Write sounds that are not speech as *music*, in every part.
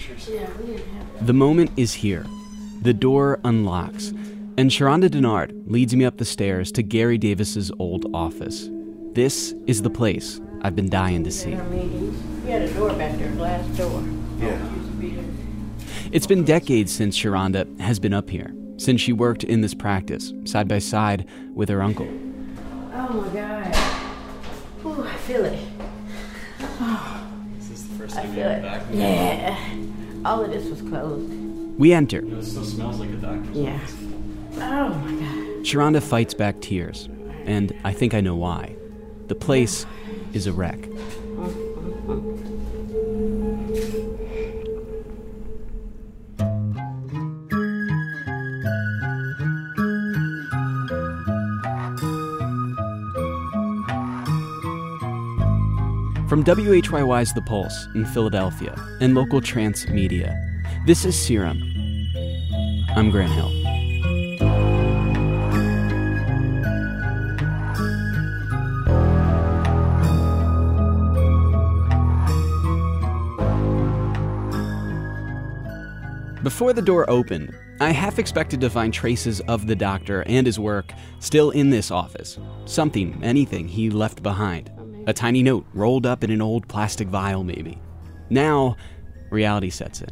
pictures. Yeah, we didn't have The moment is here. The door unlocks, and Sharonda Denard leads me up the stairs to Gary Davis's old office. This is the place I've been dying to see. our. We had a door back there, glass door. Yeah. Used to be there. It's been decades since Sharonda has been up here, since she worked in this practice, side by side with her uncle. Oh my God. Ooh, I feel it. Is this the first I time feel you're it. back? Yeah. All of this was closed. We enter. You know, it still smells like a doctor's Yeah. office. Oh my God. Sharonda fights back tears, and I think I know why. The place is a wreck. Oh, oh, oh. From WHYY's The Pulse in Philadelphia and local trance media, this is Serum. I'm Grant Hill. Before the door opened, I half expected to find traces of the doctor and his work still in this office. Something, anything he left behind. A tiny note rolled up in an old plastic vial, maybe. Now, reality sets in.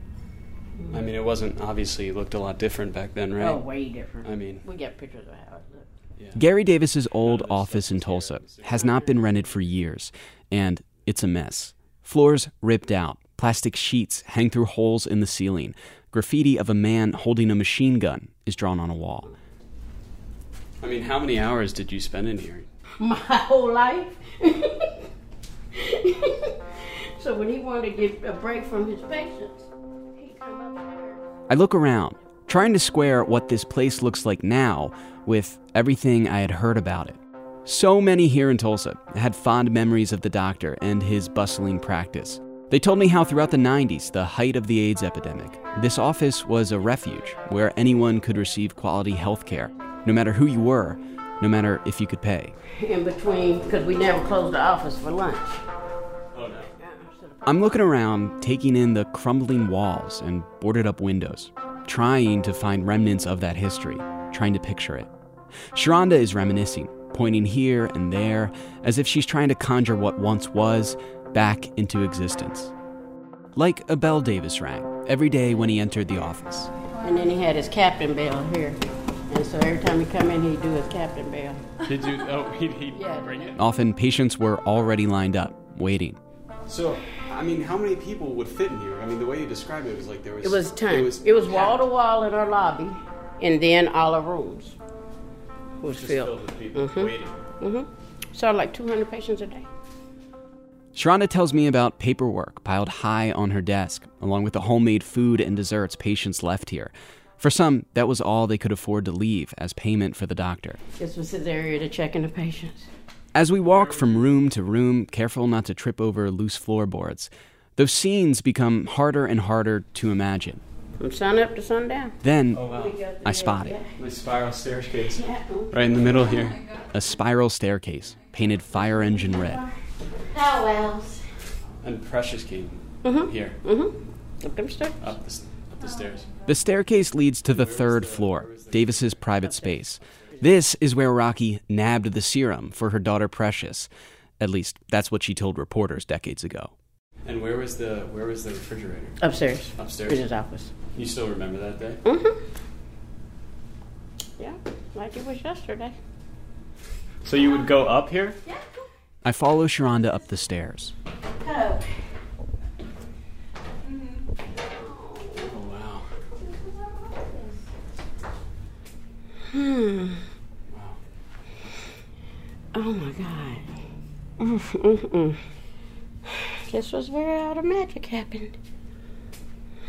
I mean, it wasn't obviously looked a lot different back then, right? Oh, way different. I mean- we got pictures of how it looked. Gary Davis's old office in Tulsa has not been rented for years, and it's a mess. Floors ripped out, plastic sheets hang through holes in the ceiling. Graffiti of a man holding a machine gun is drawn on a wall. I mean, how many hours did you spend in here? *laughs* My whole life. *laughs* so when he wanted to get a break from his patients, he'd come up there. I look around, trying to square what this place looks like now with everything I had heard about it. So many here in Tulsa had fond memories of the doctor and his bustling practice. They told me how throughout the 90s, the height of the AIDS epidemic, this office was a refuge where anyone could receive quality health care, no matter who you were, no matter if you could pay. in between because we never closed the office for lunch. Oh no. I'm looking around, taking in the crumbling walls and boarded up windows, trying to find remnants of that history, trying to picture it. Sharonda is reminiscing, pointing here and there, as if she's trying to conjure what once was back into existence. Like a bell Davis rang every day when he entered the office. And then he had his captain bell here. And so every time he come in, he'd do his captain bell. Did you? Oh, *laughs* he'd, he'd Yeah. bring it. Often patients were already lined up, waiting. So, I mean, how many people would fit in here? I mean, the way you described it was like there was. It was ton. It was, wall to wall in our lobby, and then all our rooms was Just filled. filled with people waiting. hmm Saw like 200 patients a day. Sharonda tells me about paperwork piled high on her desk, along with the homemade food and desserts patients left here. For some, that was all they could afford to leave as payment for the doctor. This was his area to check in the patients. As we walk from room to room, careful not to trip over loose floorboards, those scenes become harder and harder to imagine. From sun up to sundown. Then Oh wow. I spot it My spiral staircase. Right in the middle here. a spiral staircase, painted fire engine red. How else? And Precious came Mhm. here Mm-hmm. Up them stairs. up the, s- up the stairs. The staircase leads to the third floor, Davis's private space. This is where Rocky nabbed the serum for her daughter Precious. At least that's what she told reporters decades ago. And where was the where was the refrigerator? Upstairs. Upstairs. In his office. You still remember that day? Mm-hmm. Yeah, like it was yesterday. So you would go up here? Yeah. I follow Sharonda up the stairs. Oh. Hmm. Oh my God. Mm, mm, mm. This was where all the magic happened.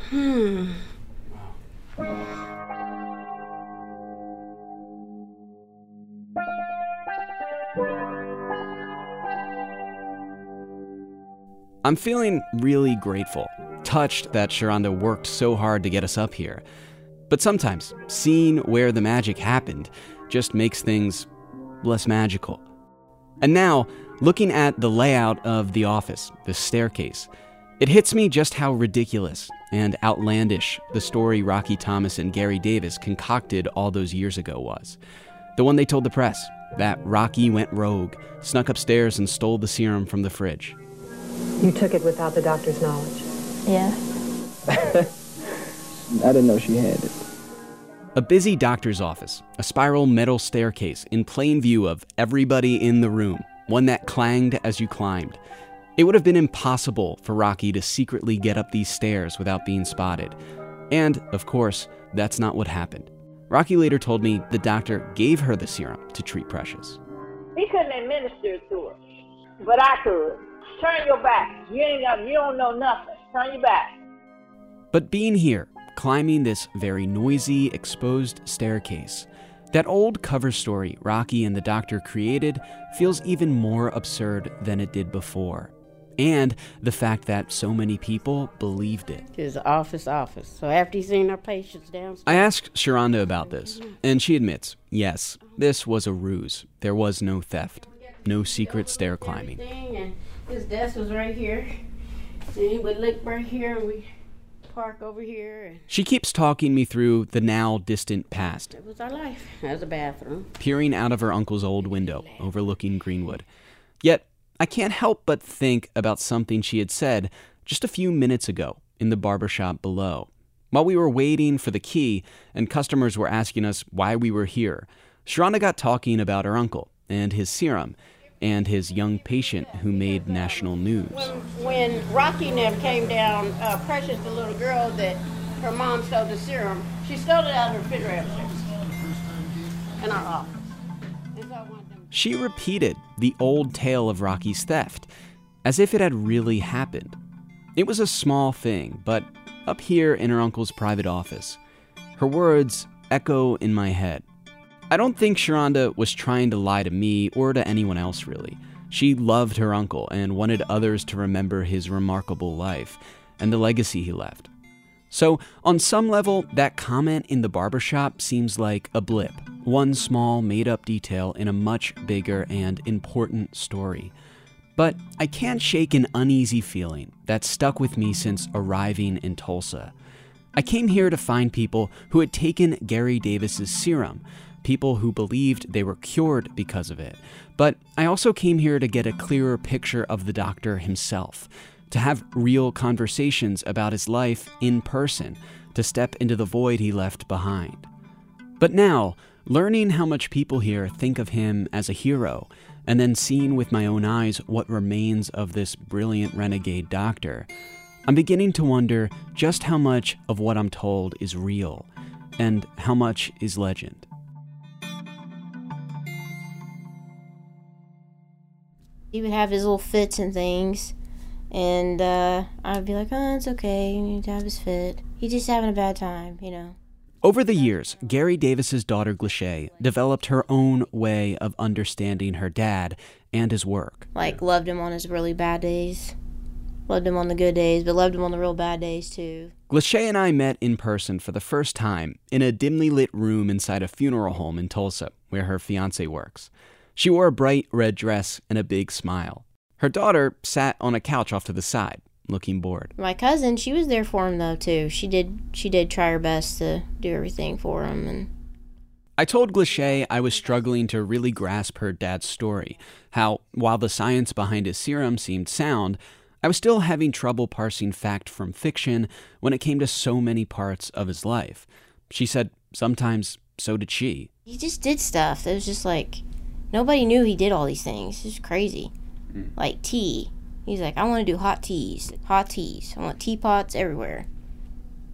Hmm. I'm feeling really grateful, touched that Sharonda worked so hard to get us up here. But sometimes, seeing where the magic happened just makes things less magical. And now, looking at the layout of the office, the staircase, It hits me just how ridiculous and outlandish the story Rocky Thomas and Gary Davis concocted all those years ago was. The one they told the press that Rocky went rogue, snuck upstairs, and stole the serum from the fridge. You took it without the doctor's knowledge? Yeah. *laughs* I didn't know she had it. A busy doctor's office, a spiral metal staircase in plain view of everybody in the room, one that clanged as you climbed. It would have been impossible for Rocky to secretly get up these stairs without being spotted. And, of course, that's not what happened. Rocky later told me the doctor gave her the serum to treat Precious. He couldn't administer it to her, but I could. Turn your back. You ain't got, you don't know nothing. Turn your back. But being here, climbing this very noisy, exposed staircase, that old cover story Rocky and the doctor created feels even more absurd than it did before. And the fact that so many people believed it. His office, office. So after he's seen our patients downstairs. I asked Sharonda about this, and she admits yes, this was a ruse. There was no theft, no secret stair climbing. And his desk was right here. And he would look right here, and we park over here. She keeps talking me through the now distant past, it was our life. There's a bathroom. peering out of her uncle's old window overlooking Greenwood. Yet, I can't help but think about something she had said just a few minutes ago in the barber shop below. While we were waiting for the key and customers were asking us why we were here, Sharonda got talking about her uncle and his serum and his young patient who made national news. When, when Rocky never came down, uh, Precious, the little girl that her mom stole the serum, she stole it out of the refrigerator in our office. So I wanted them She repeated the old tale of Rocky's theft, as if it had really happened. It was a small thing, but up here in her uncle's private office, her words echo in my head. I don't think Sharonda was trying to lie to me or to anyone else, really. She loved her uncle and wanted others to remember his remarkable life and the legacy he left. So, on some level, that comment in the barbershop seems like a blip, one small made up detail in a much bigger and important story. But I can't shake an uneasy feeling that stuck with me since arriving in Tulsa. I came here to find people who had taken Gary Davis's serum, people who believed they were cured because of it. But I also came here to get a clearer picture of the doctor himself, to have real conversations about his life in person, to step into the void he left behind. But now, learning how much people here think of him as a hero, and then seeing with my own eyes what remains of this brilliant renegade doctor, I'm beginning to wonder just how much of what I'm told is real, and how much is legend. He would have his little fits and things, and uh, I'd be like, "Oh, it's okay. You need to have his fit. He's just having a bad time, you know." Over the years, Gary Davis's daughter Glache developed her own way of understanding her dad and his work. Like loved him on his really bad days, loved him on the good days, but loved him on the real bad days too. Glache and I met in person for the first time in a dimly lit room inside a funeral home in Tulsa, where her fiance works. She wore a bright red dress and a big smile. Her daughter sat on a couch off to the side, looking bored. My cousin, she was there for him though too. She did she did try her best to do everything for him and I told Glache I was struggling to really grasp her dad's story, how, while the science behind his serum seemed sound, I was still having trouble parsing fact from fiction when it came to so many parts of his life. She said sometimes so did she. he just did stuff. It was just like nobody knew he did all these things. It's just crazy. Hmm. Like tea. He's like, I want to do hot teas. Hot teas. I want teapots everywhere.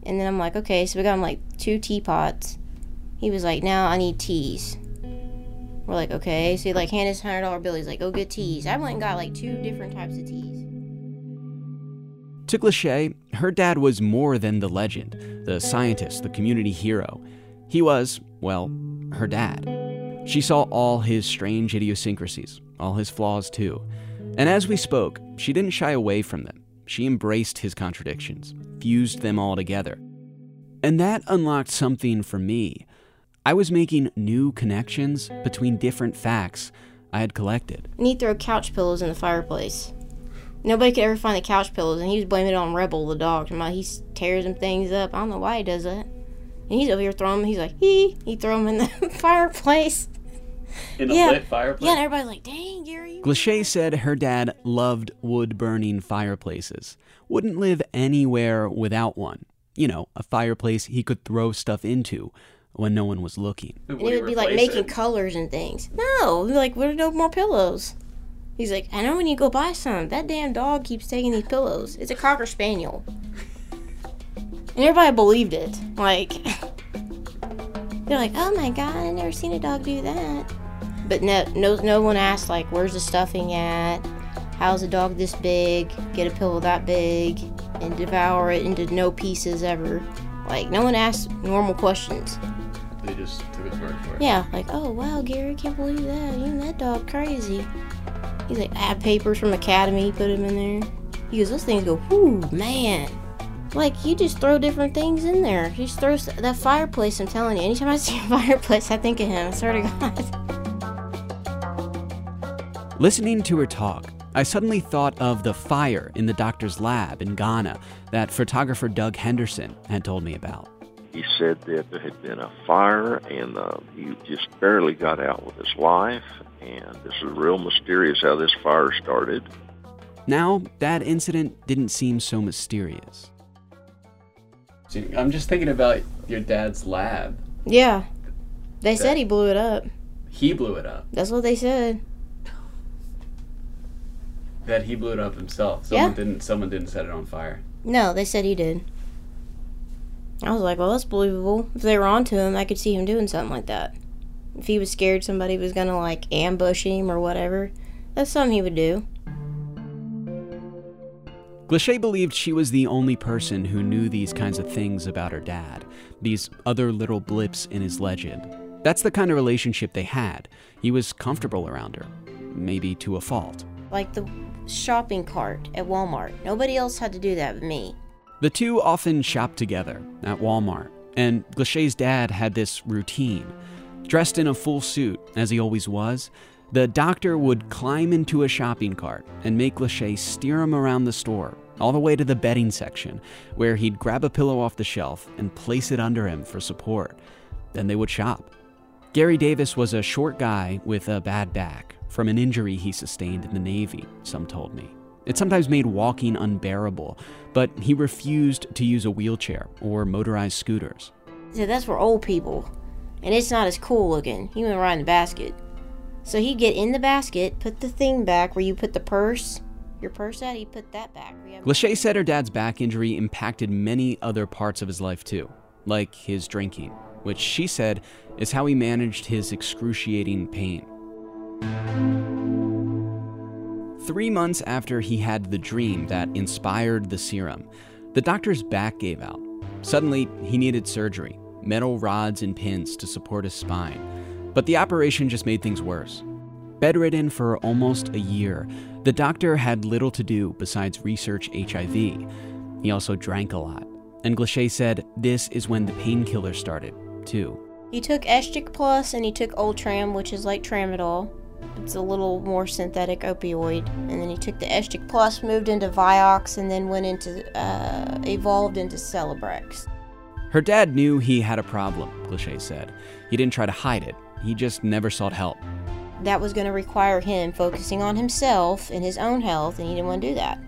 And then I'm like, okay, so we got him like two teapots. He was like, now I need teas. We're like, okay. So he like handed his hundred dollar bill. He's like, go get teas. I went and got like two different types of teas. To Glache, her dad was more than the legend, the scientist, the community hero. He was, well, her dad. She saw all his strange idiosyncrasies, all his flaws too. And as we spoke, she didn't shy away from them. She embraced his contradictions, fused them all together. And that unlocked something for me. I was making new connections between different facts I had collected. And he throw couch pillows in the fireplace. Nobody could ever find the couch pillows, and he was blaming it on Rebel, the dog. He tears them things up. I don't know why he does that. And he's over here throwing them. He's like, he, he throw them in the *laughs* fireplace. In the Yeah. lit fireplace. Yeah, and everybody's like, dang, Gary. you Glacé said her dad loved wood burning fireplaces, wouldn't live anywhere without one. You know, a fireplace he could throw stuff into when no one was looking. And it would be like making colors and things. No, we'd be like, what are no more pillows? He's like, I know when you go buy some. That damn dog keeps taking these pillows. It's a cocker spaniel. And everybody believed it. Like, *laughs* they're like, oh my god, I never seen a dog do that. But no, no, no one asked like, where's the stuffing at? How's a dog this big? Get a pillow that big and devour it into no pieces ever. Like, no one asked normal questions. They just took his word for it. Yeah, like, oh wow, Gary, can't believe that. You and that dog crazy. He's like, add papers from Academy, put him in there. He goes, those things go, whoo, man. Like, you just throw different things in there. He just throws that fireplace, I'm telling you. Anytime I *laughs* see a fireplace, I think of him. I swear to God. Listening to her talk, I suddenly thought of the fire in the doctor's lab in Ghana that photographer Doug Henderson had told me about. He said that there had been a fire and uh, he just barely got out with his life. And this is real mysterious how this fire started. Now, that incident didn't seem so mysterious. I'm just thinking about your dad's lab. Yeah. They said he blew it up. He blew it up. That's what they said. That he blew it up himself. Someone Yeah. didn't. Someone didn't set it on fire. No, they said he did. I was like, well, that's believable. If they were onto him, I could see him doing something like that. If he was scared somebody was gonna like ambush him or whatever, that's something he would do. Glacé believed she was the only person who knew these kinds of things about her dad, these other little blips in his legend. That's the kind of relationship they had. He was comfortable around her, maybe to a fault. Like the shopping cart at Walmart. Nobody else had to do that but me. The two often shopped together at Walmart, and Glacé's dad had this routine. Dressed in a full suit, as he always was, the doctor would climb into a shopping cart and make Glacé steer him around the store, all the way to the bedding section, where he'd grab a pillow off the shelf and place it under him for support. Then they would shop. Gary Davis was a short guy with a bad back from an injury he sustained in the Navy, some told me. It sometimes made walking unbearable, but he refused to use a wheelchair or motorized scooters. Said that's for old people. And it's not as cool looking. Right in the basket. So he'd get in the basket, put the thing back where you put the purse, your purse at, he'd put that back. Lachey said her dad's back injury impacted many other parts of his life too, like his drinking, which she said is how he managed his excruciating pain. Three months after he had the dream that inspired the serum, the doctor's back gave out. Suddenly, he needed surgery, metal rods and pins to support his spine. But the operation just made things worse. Bedridden for almost a year, the doctor had little to do besides research HIV. He also drank a lot. And Glacé said this is when the painkiller started, too. He took Esgic Plus and he took Ultram, which is like Tramadol. It's a little more synthetic opioid. And then he took the Esgic Plus, moved into Vioxx, and then went into, uh, evolved into Celebrex. Her dad knew he had a problem, Glacé said. He didn't try to hide it, he just never sought help. That was going to require him focusing on himself and his own health, and he didn't want to do that.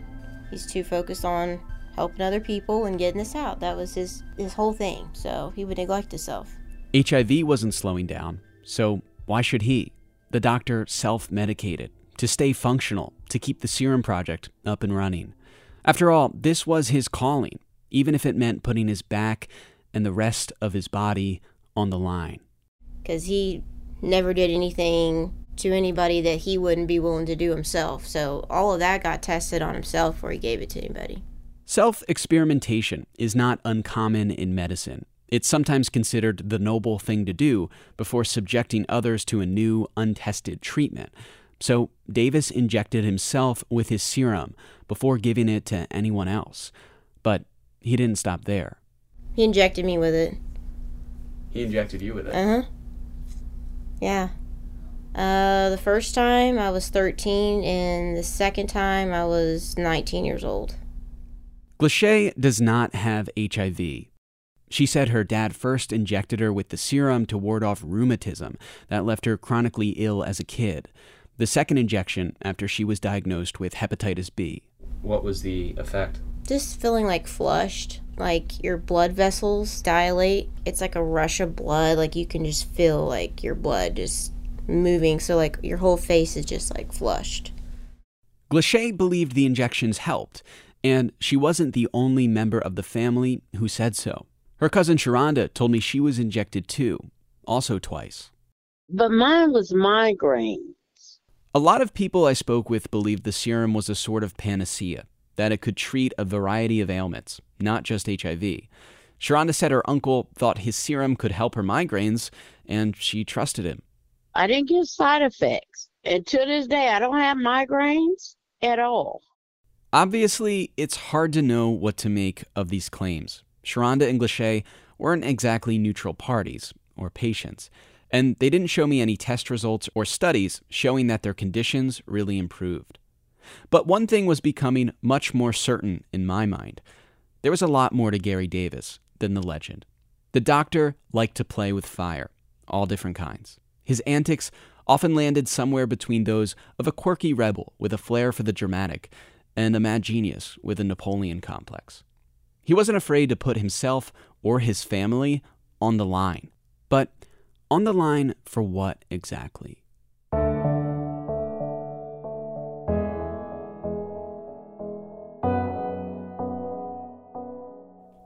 He's too focused on helping other people and getting this out. That was his, his whole thing. So he would neglect himself. HIV wasn't slowing down, so why should he? The doctor self medicated to stay functional, to keep the Serum Project up and running. After all, this was his calling, even if it meant putting his back and the rest of his body on the line. Because he never did anything to anybody that he wouldn't be willing to do himself. So all of that got tested on himself before he gave it to anybody. Self experimentation is not uncommon in medicine. It's sometimes considered the noble thing to do before subjecting others to a new, untested treatment. So Davis injected himself with his serum before giving it to anyone else. But he didn't stop there. He injected me with it. He injected you with it. Uh huh. Yeah. Uh, the first time I was 13, and the second time I was 19 years old. Glache does not have HIV. She said her dad first injected her with the serum to ward off rheumatism that left her chronically ill as a kid. The second injection after she was diagnosed with hepatitis B. What was the effect? Just feeling like flushed, like your blood vessels dilate. It's like a rush of blood, like you can just feel like your blood just moving, so like your whole face is just like flushed. Glache believed the injections helped, and she wasn't the only member of the family who said so. Her cousin Sharonda told me she was injected too, also twice. But mine was migraines. A lot of people I spoke with believed the serum was a sort of panacea, that it could treat a variety of ailments, not just HIV. Sharonda said her uncle thought his serum could help her migraines, and she trusted him. I didn't get side effects. And to this day, I don't have migraines at all. Obviously, it's hard to know what to make of these claims. Sharonda and Glache weren't exactly neutral parties or patients, and they didn't show me any test results or studies showing that their conditions really improved. But one thing was becoming much more certain in my mind. There was a lot more to Gary Davis than the legend. The doctor liked to play with fire, all different kinds. His antics often landed somewhere between those of a quirky rebel with a flair for the dramatic and a mad genius with a Napoleon complex. He wasn't afraid to put himself or his family on the line. But on the line for what exactly?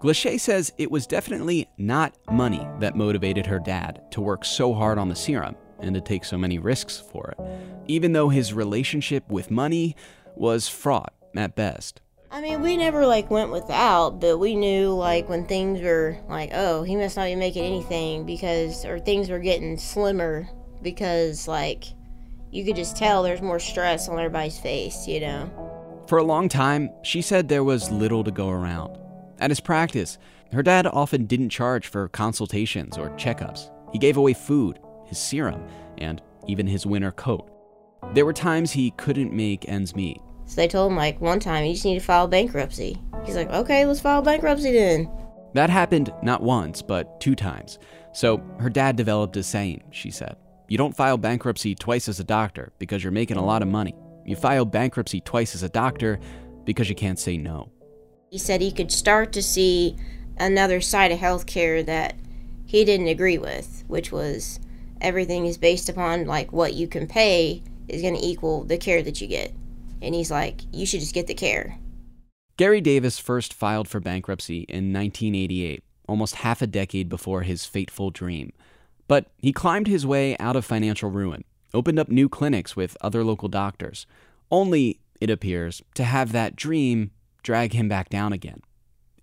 Glache says it was definitely not money that motivated her dad to work so hard on the serum and to take so many risks for it, even though his relationship with money was fraught at best. I mean, we never like went without, but we knew like when things were like, oh, he must not be making anything because, or things were getting slimmer because like you could just tell there's more stress on everybody's face, you know. For a long time, she said there was little to go around. At his practice, her dad often didn't charge for consultations or checkups. He gave away food, his serum, and even his winter coat. There were times he couldn't make ends meet. So they told him like one time you just need to file bankruptcy. He's like, okay, let's file bankruptcy then. That happened not once, but two times. So her dad developed a saying, she said. You don't file bankruptcy twice as a doctor because you're making a lot of money. You file bankruptcy twice as a doctor because you can't say no. He said he could start to see another side of healthcare that he didn't agree with, which was everything is based upon like what you can pay is going to equal the care that you get. And he's like, you should just get the care. Gary Davis first filed for bankruptcy in 1988, almost half a decade before his fateful dream. But he climbed his way out of financial ruin, opened up new clinics with other local doctors, only, it appears, to have that dream drag him back down again.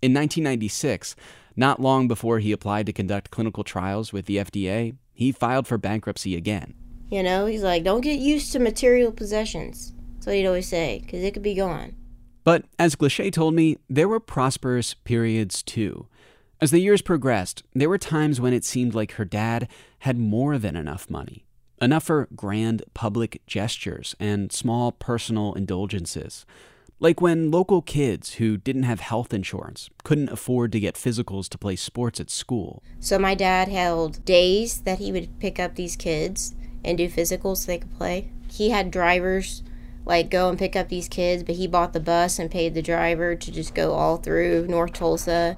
In 1996, not long before he applied to conduct clinical trials with the FDA, he filed for bankruptcy again. You know, he's like, don't get used to material possessions. That's what he'd always say, because it could be gone. But as Glache told me, there were prosperous periods too. As the years progressed, there were times when it seemed like her dad had more than enough money. Enough for grand public gestures and small personal indulgences. Like when local kids who didn't have health insurance couldn't afford to get physicals to play sports at school. So my dad held days that he would pick up these kids and do physicals so they could play. He had drivers like go and pick up these kids, but he bought the bus and paid the driver to just go all through North Tulsa.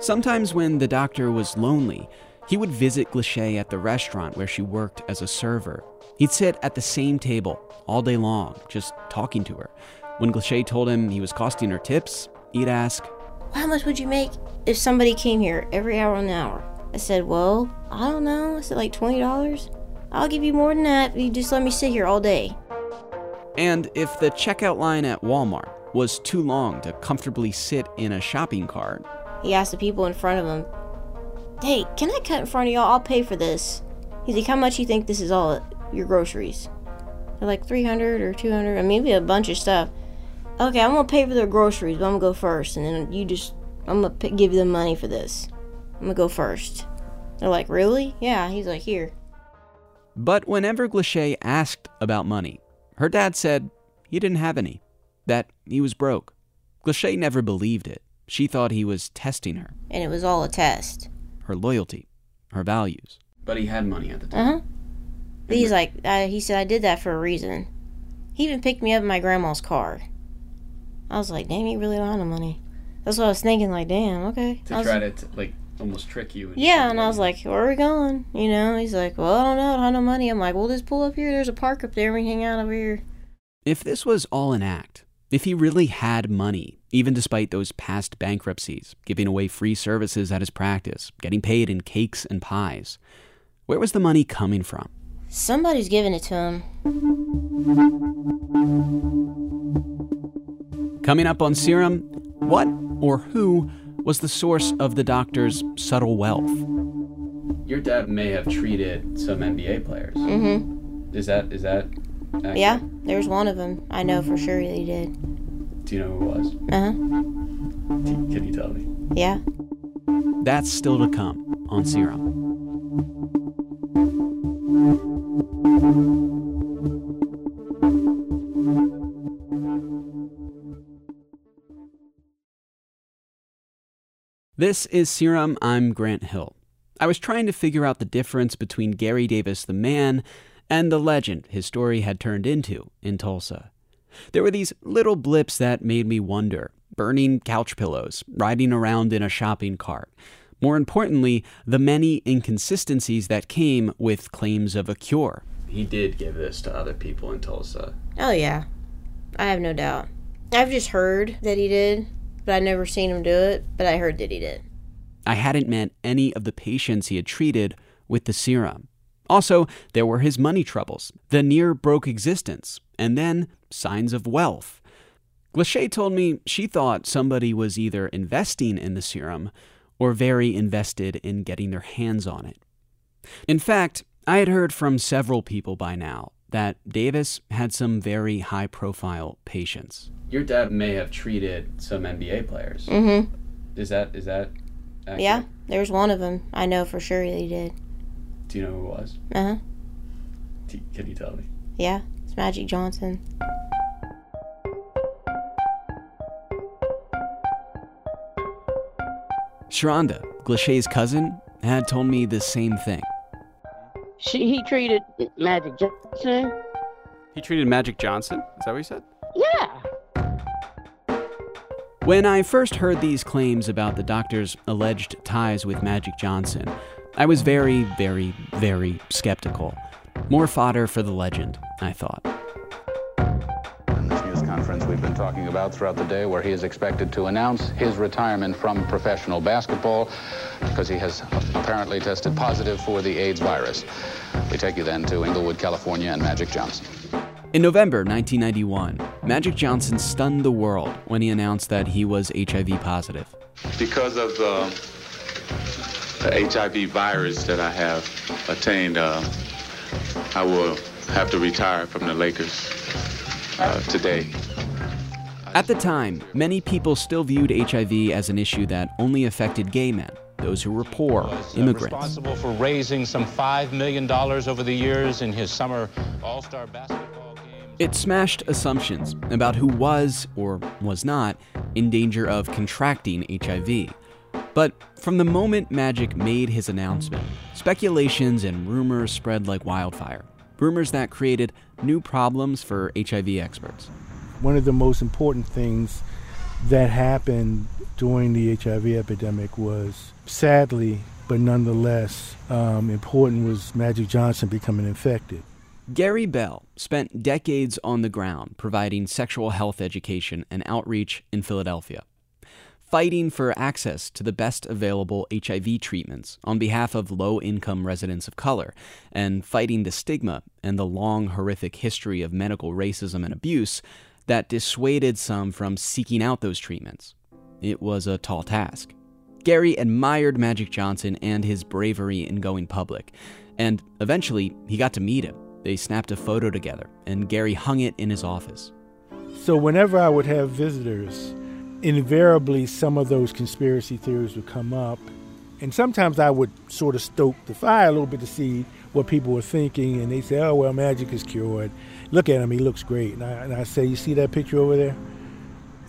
Sometimes when the doctor was lonely, he would visit Glache at the restaurant where she worked as a server. He'd sit at the same table all day long, just talking to her. When Glache told him he was costing her tips, he'd ask, How much would you make if somebody came here every hour on the hour? I said, Well, I don't know. I said, like $20? I'll give you more than that if you just let me sit here all day. And if the checkout line at Walmart was too long to comfortably sit in a shopping cart, he asked the people in front of him, Hey, can I cut in front of y'all? I'll pay for this. He's like, How much you think this is all your groceries? They're like 300 or 200, I mean, maybe a bunch of stuff. Okay, I'm gonna pay for their groceries, but I'm gonna go first, and then you just, I'm gonna p- give you the money for this. I'm gonna go first. They're like, Really? Yeah. He's like, Here. But whenever Glacé asked about money, her dad said he didn't have any, that he was broke. Glacé never believed it. She thought he was testing her, And it was all a test. her loyalty, her values. But he had money at the time. Uh time. huh. But he's like, uh, he said, I did that for a reason. He even picked me up in my grandma's car. I was like, damn, you really don't have no money. That's what I was thinking, like, damn, okay. To I was- try to t- like almost trick you. into yeah, and I was like, where are we going? You know, he's like, well, I don't know, I don't have no money. I'm like, well, just pull up here. There's a park up there. We can hang out over here. If this was all an act, if he really had money, even despite those past bankruptcies, giving away free services at his practice, getting paid in cakes and pies, where was the money coming from? Somebody's giving it to him. Coming up on Serum, what or who was the source of the doctor's subtle wealth? your dad may have treated some NBA players. Mm-hmm. Is that is that? accurate? Yeah, there's one of them. I know for sure that he did. Do you know who it was? Uh huh. Can you tell me? Yeah. That's still to come on Serum. This is Serum. I'm Grant Hill. I was trying to figure out the difference between Gary Davis the man and the legend his story had turned into in Tulsa. There were these little blips that made me wonder burning couch pillows, riding around in a shopping cart. More importantly, the many inconsistencies that came with claims of a cure. He did give this to other people in Tulsa. Oh yeah, I have no doubt. I've just heard that he did, but I've never seen him do it. But I heard that he did. I hadn't met any of the patients he had treated with the serum. Also, there were his money troubles, the near broke existence, and then signs of wealth. Glacé told me she thought somebody was either investing in the serum or very invested in getting their hands on it. In fact, I had heard from several people by now that Davis had some very high profile patients. Your dad may have treated some NBA players. Mm-hmm. Is that is that? Accurate? Yeah, there's one of them. I know for sure that he did. Do you know who it was? Uh huh. Can you tell me? Yeah, it's Magic Johnson. Sharonda, Glacé's cousin, had told me the same thing. She, he treated Magic Johnson. He treated Magic Johnson. Is that what you said? Yeah. When I first heard these claims about the doctor's alleged ties with Magic Johnson, I was very, very, very skeptical. More fodder for the legend, I thought. We've been talking about throughout the day, where he is expected to announce his retirement from professional basketball because he has apparently tested positive for the AIDS virus. We take you then to Inglewood, California, and Magic Johnson. In November 1991, Magic Johnson stunned the world when he announced that he was HIV positive. Because of the, the HIV virus that I have attained, uh, I will have to retire from the Lakers uh, today. At the time, many people still viewed HIV as an issue that only affected gay men, those who were poor, was uh, immigrants. responsible for raising some $5 million over the years in his summer All-Star basketball games. It smashed assumptions about who was or was not in danger of contracting HIV. But from the moment Magic made his announcement, speculations and rumors spread like wildfire. Rumors that created new problems for HIV experts. One of the most important things that happened during the HIV epidemic was, sadly, but nonetheless um, important, was Magic Johnson becoming infected. Gary Bell spent decades on the ground providing sexual health education and outreach in Philadelphia, fighting for access to the best available HIV treatments on behalf of low income residents of color, and fighting the stigma and the long, horrific history of medical racism and abuse that dissuaded some from seeking out those treatments. It was a tall task. Gary admired Magic Johnson and his bravery in going public, and eventually he got to meet him. They snapped a photo together, and Gary hung it in his office. So, whenever I would have visitors, invariably some of those conspiracy theories would come up. And sometimes I would sort of stoke the fire a little bit to see what people were thinking, and they say, "Oh well, Magic is cured." Look at him; he looks great. And I, and I say, "You see that picture over there?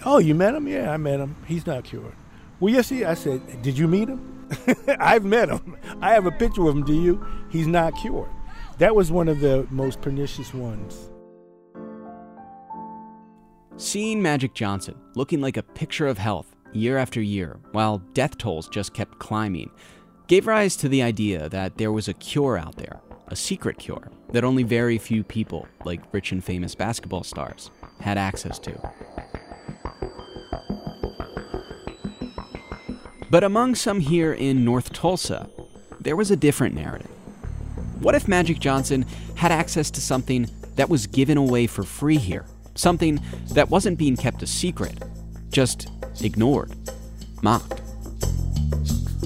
Oh, you met him? Yeah, I met him. He's not cured." Well, yes, he. I said, "Did you meet him?" *laughs* I've met him. I have a picture of him. Do you? He's not cured. That was one of the most pernicious ones. Seeing Magic Johnson looking like a picture of health year after year, while death tolls just kept climbing, gave rise to the idea that there was a cure out there, a secret cure that only very few people, like rich and famous basketball stars, had access to. But among some here in North Tulsa, there was a different narrative. What if Magic Johnson had access to something that was given away for free here? Something that wasn't being kept a secret, just ignored, mocked.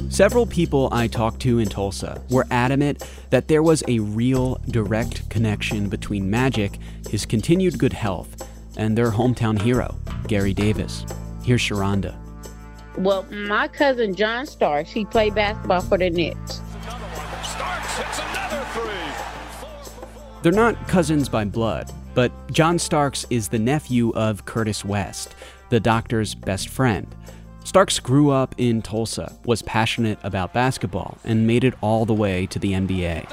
Several people I talked to in Tulsa were adamant that there was a real direct connection between Magic, his continued good health, and their hometown hero, Gary Davis. Here's Sharonda. Well, my cousin John Starks, he played basketball for the Knicks. They're not cousins by blood, but John Starks is the nephew of Curtis West, the doctor's best friend. Starks grew up in Tulsa, was passionate about basketball, and made it all the way to the NBA.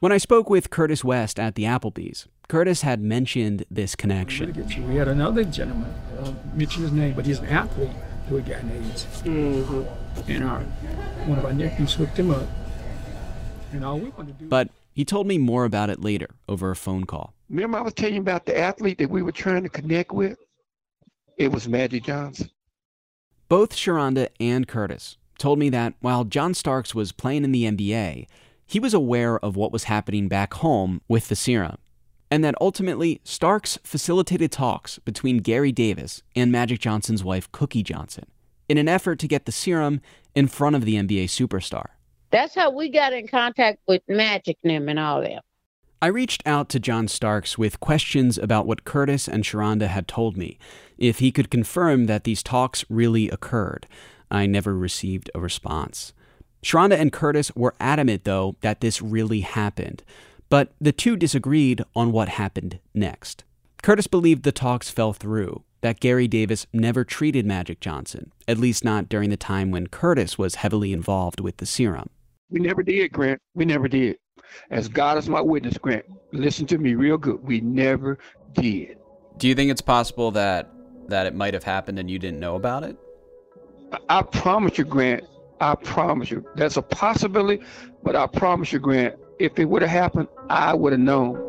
When I spoke with Curtis West at the Applebee's, Curtis had mentioned this connection. We had another gentleman, uh, mention his name, but he's an athlete who had gotten AIDS. Mm-hmm. And our, one of our nephews hooked him up. And all we wanted to do. But he told me more about it later over a phone call. Remember, I was telling you about the athlete that we were trying to connect with? It was Magic Johnson. Both Sharonda and Curtis told me that while John Starks was playing in the NBA, he was aware of what was happening back home with the serum, and that ultimately Starks facilitated talks between Gary Davis and Magic Johnson's wife, Cookie Johnson, in an effort to get the serum in front of the NBA superstar. That's how we got in contact with Magic and them and all them. I reached out to John Starks with questions about what Curtis and Sharonda had told me, if he could confirm that these talks really occurred. I never received a response. Sharonda and Curtis were adamant, though, that this really happened, but the two disagreed on what happened next. Curtis believed the talks fell through, that Gary Davis never treated Magic Johnson, at least not during the time when Curtis was heavily involved with the serum. We never did, Grant. We never did. As God is my witness, Grant, listen to me real good. We never did. Do you think it's possible that that it might have happened and you didn't know about it? I, I promise you, Grant. I promise you. That's a possibility, but I promise you, Grant, if it would have happened, I would have known.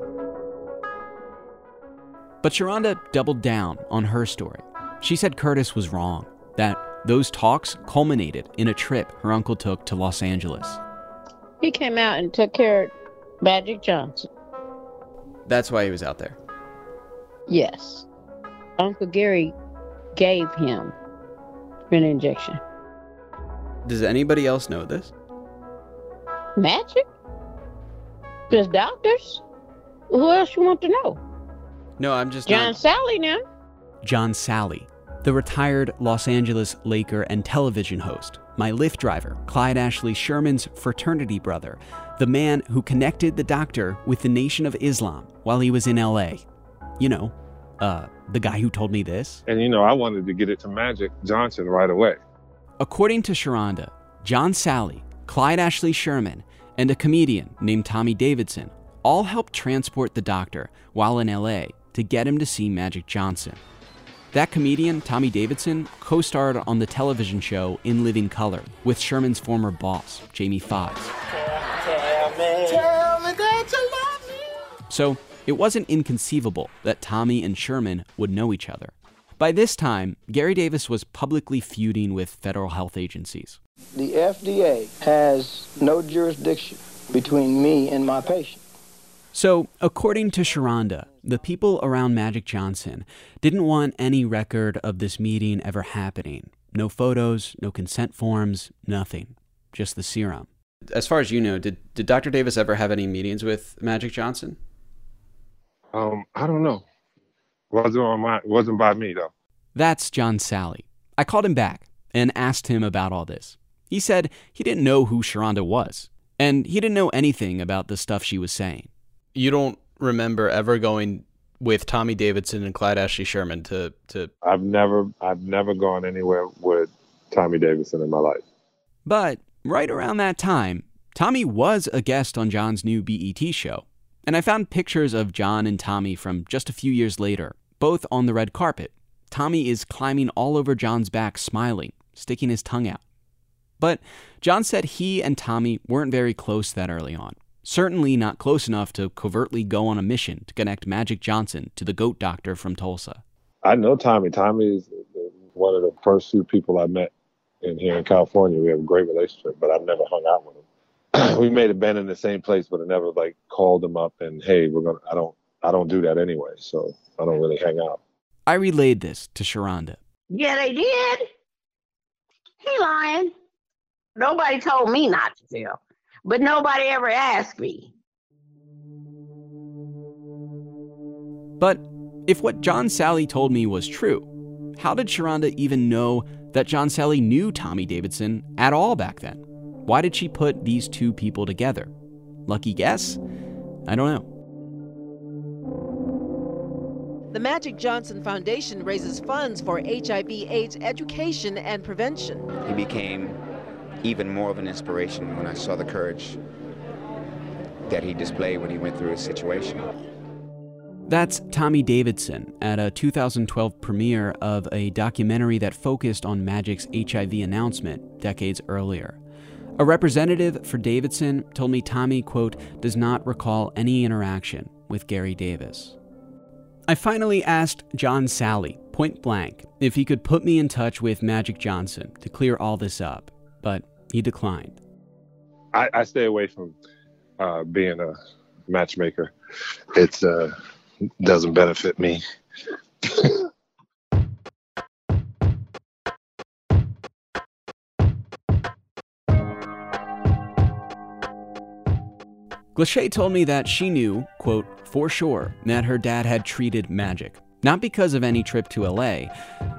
But Sharonda doubled down on her story. She said Curtis was wrong, that those talks culminated in a trip her uncle took to Los Angeles. He came out and took care of Magic Johnson. That's why he was out there. Yes. Uncle Gary gave him an injection. Does anybody else know this? Magic? Just doctors? Who else you want to know? No, I'm just John not... Salley now. John Salley, the retired Los Angeles Laker and television host, my Lyft driver, Clyde Ashley Sherman's fraternity brother, the man who connected the doctor with the Nation of Islam while he was in LA. You know, uh, the guy who told me this. And you know, I wanted to get it to Magic Johnson right away. According to Sharonda, John Salley, Clyde Ashley Sherman, and a comedian named Tommy Davidson all helped transport the doctor while in LA to get him to see Magic Johnson. That comedian, Tommy Davidson, co starred on the television show In Living Color with Sherman's former boss, Jamie Foxx. So it wasn't inconceivable that Tommy and Sherman would know each other. By this time, Gary Davis was publicly feuding with federal health agencies. The FDA has no jurisdiction between me and my patient. So, according to Sharonda, the people around Magic Johnson didn't want any record of this meeting ever happening. No photos, no consent forms, nothing. Just the serum. As far as you know, did, did Dr. Davis ever have any meetings with Magic Johnson? Um, I don't know. Wasn't on my wasn't by me though. That's John Salley. I called him back and asked him about all this. He said he didn't know who Sharonda was. And he didn't know anything about the stuff she was saying. You don't remember ever going with Tommy Davidson and Clyde Ashley Sherman to to I've never I've never gone anywhere with Tommy Davidson in my life. But right around that time, Tommy was a guest on John's new BET show. And I found pictures of John and Tommy from just a few years later, both on the red carpet. Tommy is climbing all over John's back, smiling, sticking his tongue out. But John said he and Tommy weren't very close that early on. Certainly not close enough to covertly go on a mission to connect Magic Johnson to the goat doctor from Tulsa. I know Tommy. Tommy is one of the first few people I met in here in California. We have a great relationship, but I've never hung out with him. *clears throat* we may have been in the same place, but I never like called him up and hey, we're gonna. I don't. I don't do that anyway, so I don't really hang out. I relayed this to Sharonda. Yeah, they did. He lying. Nobody told me not to tell, but nobody ever asked me. But if what John Salley told me was true, how did Sharonda even know that John Salley knew Tommy Davidson at all back then? Why did she put these two people together? Lucky guess? I don't know. The Magic Johnson Foundation raises funds for HIV/AIDS education and prevention. He became even more of an inspiration when I saw the courage that he displayed when he went through his situation. That's Tommy Davidson at a 2012 premiere of a documentary that focused on Magic's HIV announcement decades earlier. A representative for Davidson told me Tommy, quote, does not recall any interaction with Gary Davis. I finally asked John Salley, point blank, if he could put me in touch with Magic Johnson to clear all this up, but he declined. I, I stay away from uh, being a matchmaker. It uh, doesn't benefit me. *laughs* Glache told me that she knew, quote, for sure, that her dad had treated magic. Not because of any trip to LA,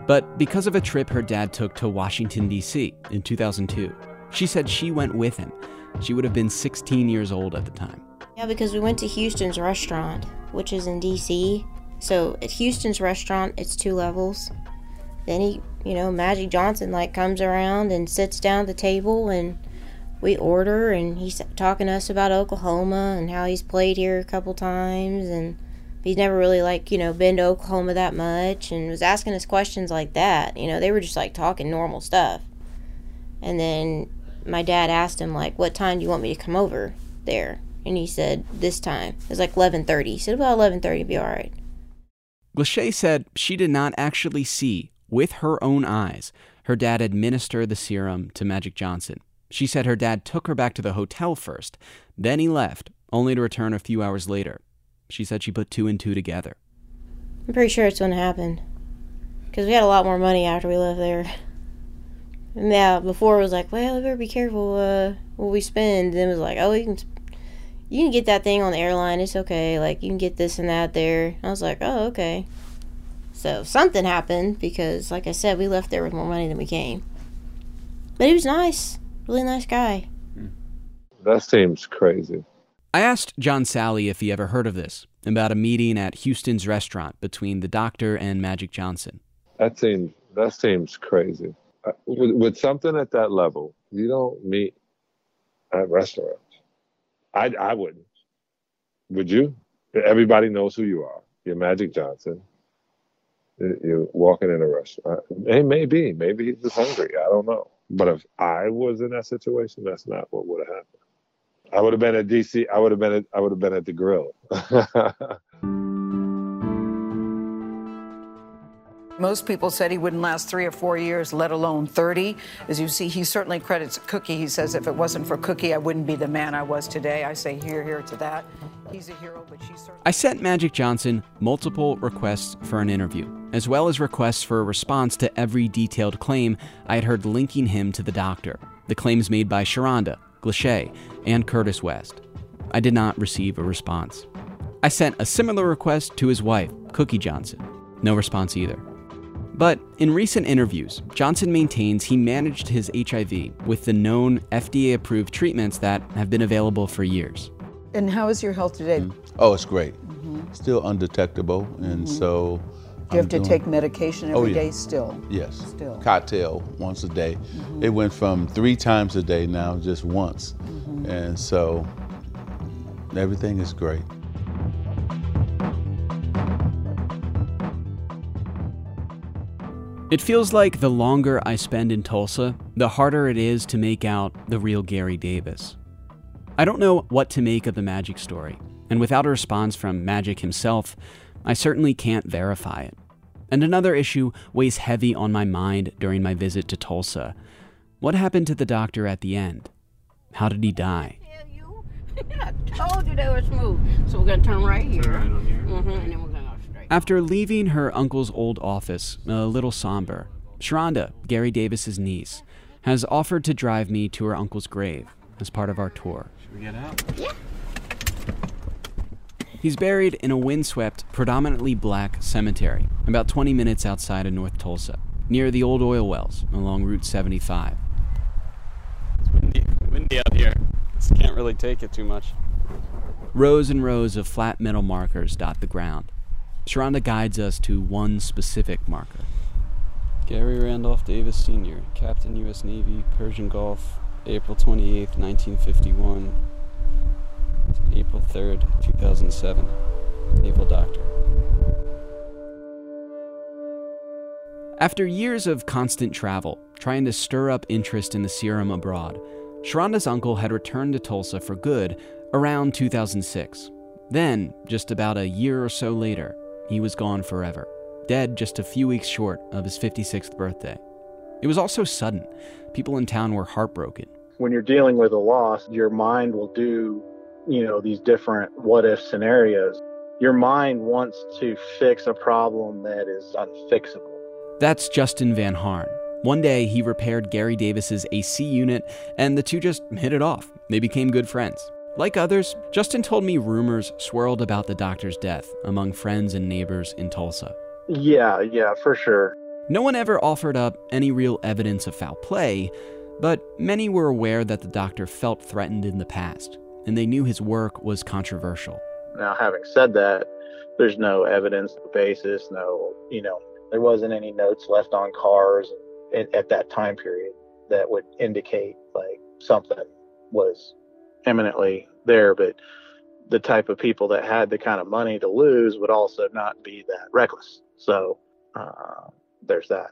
but because of a trip her dad took to Washington, D.C. in 2002. She said she went with him. She would have been 16 years old at the time. Yeah, because we went to Houston's restaurant, which is in DC. So at Houston's restaurant, it's two levels. Then he, you know, Magic Johnson like comes around and sits down at the table and we order and he's talking to us about Oklahoma and how he's played here a couple times and he's never really like, you know, been to Oklahoma that much and was asking us questions like that. You know, they were just like talking normal stuff. And then my dad asked him like, "What time do you want me to come over there?" And he said, "This time." It was like 11:30. He said about 11:30 be all right. Glache said she did not actually see with her own eyes her dad administer the serum to Magic Johnson. She said her dad took her back to the hotel first, then he left, only to return a few hours later. She said she put two and two together. I'm pretty sure it's when it happened. Because we had a lot more money after we left there. And yeah, before it was like, well, we better be careful uh, what we spend. And it was like, oh, you can, you can get that thing on the airline. It's okay. Like, you can get this and that there. I was like, oh, okay. So something happened because, like I said, we left there with more money than we came. But he was nice. Really nice guy. That seems crazy. I asked John Salley if he ever heard of this, about a meeting at Houston's restaurant between the doctor and Magic Johnson. That seems that seems crazy. Uh, with, with something at that level, you don't meet at restaurants. I I wouldn't. Would you? Everybody knows who you are. You're Magic Johnson. You're walking in a restaurant. Hey, maybe, maybe he's just hungry. I don't know. But if I was in that situation, that's not what would have happened. I would have been at DC. I would have been at. I would have been at the grill. *laughs* Most people said he wouldn't last three or four years, let alone 30. As you see, he certainly credits Cookie. He says, if it wasn't for Cookie, I wouldn't be the man I was today. I say, here, here to that. He's a hero, but she's certainly. I sent Magic Johnson multiple requests for an interview, as well as requests for a response to every detailed claim I had heard linking him to the doctor, the claims made by Sharonda, Glache, and Curtis West. I did not receive a response. I sent a similar request to his wife, Cookie Johnson. No response either. But in recent interviews, Johnson maintains he managed his HIV with the known FDA approved treatments that have been available for years. And how is your health today? Mm-hmm. Oh, it's great. Mm-hmm. Still undetectable, and mm-hmm. so. Do you have I'm to doing- take medication Oh, every day yeah. still? Yes. Still. Cocktail once a day. It went from three times a day now just once, and so everything is great. It feels like the longer I spend in Tulsa, the harder it is to make out the real Gary Davis. I don't know what to make of the Magic story, and without a response from Magic himself, I certainly can't verify it. And another issue weighs heavy on my mind during my visit to Tulsa. What happened to the doctor at the end? How did he die? *laughs* I told you they were smooth. So we're gonna turn right here. Mm-hmm, and then we're gonna go straight. After leaving her uncle's old office, a little somber, Sharonda, Gary Davis's niece, has offered to drive me to her uncle's grave as part of our tour. Should we get out? Yeah. He's buried in a windswept, predominantly black cemetery about 20 minutes outside of North Tulsa, near the old oil wells along Route 75. It's Windy, windy out here. Just can't really take it too much. Rows and rows of flat metal markers dot the ground. Sharonda guides us to one specific marker. Gary Randolph Davis Sr., Captain U.S. Navy, Persian Gulf, April 28, 1951, April 3rd, 2007. Naval Doctor. After years of constant travel, trying to stir up interest in the serum abroad, Sharonda's uncle had returned to Tulsa for good around 2006. Then, just about a year or so later, he was gone forever, dead just a few weeks short of his 56th birthday. It was all so sudden. People in town were heartbroken. when you're dealing with a loss, your mind will do, you know, these different what if scenarios. Your mind wants to fix a problem that is unfixable. That's Justin Van Harn. One day, he repaired Gary Davis's AC unit, and the two just hit it off. They became good friends. Like others, Justin told me rumors swirled about the doctor's death among friends and neighbors in Tulsa. Yeah, yeah, for sure. No one ever offered up any real evidence of foul play, but many were aware that the doctor felt threatened in the past, and they knew his work was controversial. Now, having said that, there's no evidence basis, no, you know, there wasn't any notes left on cars at, at that time period that would indicate like something was imminently there. But the type of people that had the kind of money to lose would also not be that reckless. So uh, there's that.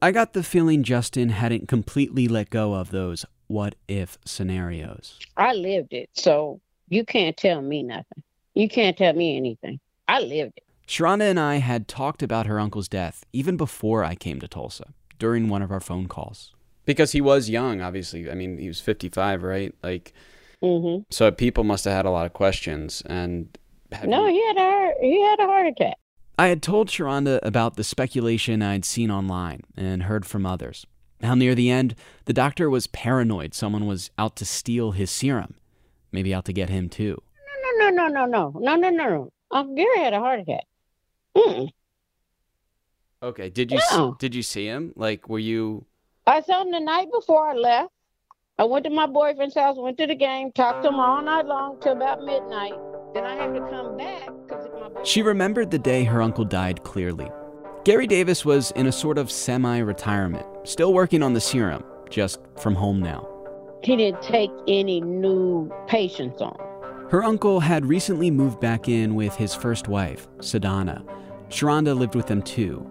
I got the feeling Justin hadn't completely let go of those what if scenarios. I lived it, so you can't tell me nothing. You can't tell me anything. I lived it. Sharonda and I had talked about her uncle's death even before I came to Tulsa, during one of our phone calls. Because he was young, obviously. I mean, he was 55, right? Like, Mm-hmm. so people must have had a lot of questions. And No, you- he had a he had a heart attack. I had told Sharonda about the speculation I'd seen online and heard from others. How near the end, the doctor was paranoid someone was out to steal his serum. Maybe out to get him too. No, no, no, no, no, no, no, no, no. Uncle Gary had a heart attack. Mm-mm. Okay, did you No. s did you see him? Like, were you? I saw him the night before I left. I went to my boyfriend's house, went to the game, talked to him all night long till about midnight. Then I had to come back because my She remembered the day her uncle died clearly. Gary Davis was in a sort of semi-retirement, still working on the serum, just from home now. he didn't take any new patients on. Her uncle had recently moved back in with his first wife, Sadana. Sharonda lived with them too.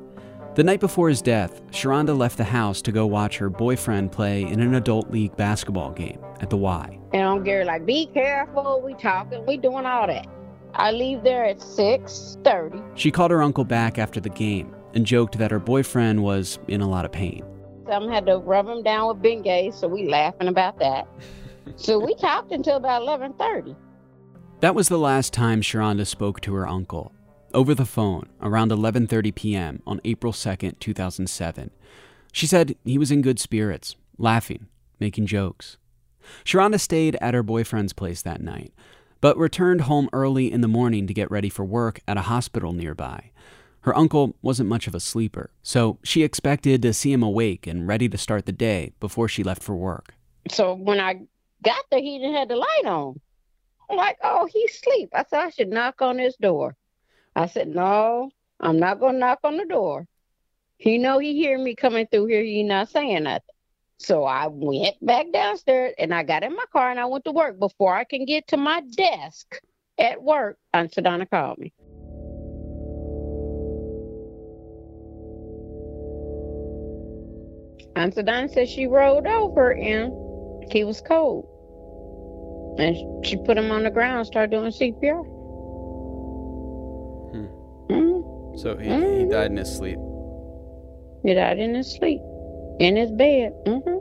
The night before his death, Sharonda left the house to go watch her boyfriend play in an adult league basketball game at the Y. And I'm Gary like, be careful, we talking, we doing all that. I leave there at six thirty. She called her uncle back after the game and joked that her boyfriend was in a lot of pain. Some had to rub him down with Bengay, so we laughing about that. *laughs* so we talked until about eleven thirty. That was the last time Sharonda spoke to her uncle. Over the phone, around 11:30 p.m. on April 2nd, 2007. She said he was in good spirits, laughing, making jokes. Sharonda stayed at her boyfriend's place that night, but returned home early in the morning to get ready for work at a hospital nearby. Her uncle wasn't much of a sleeper, so she expected to see him awake and ready to start the day before she left for work. So when I got there, he didn't have the light on. I'm like, oh, he's asleep. I said, I should knock on his door. I said, no, I'm not to knock on the door. He know he hear me coming through here. He not saying nothing. So I went back downstairs and I got in my car and I went to work. Before I can get to my desk at work, Aunt Sedona called me. Aunt Sedona said she rolled over and he was cold. And she put him on the ground started doing CPR. So he, he died in his sleep. He died in his sleep, in his bed. Mm hmm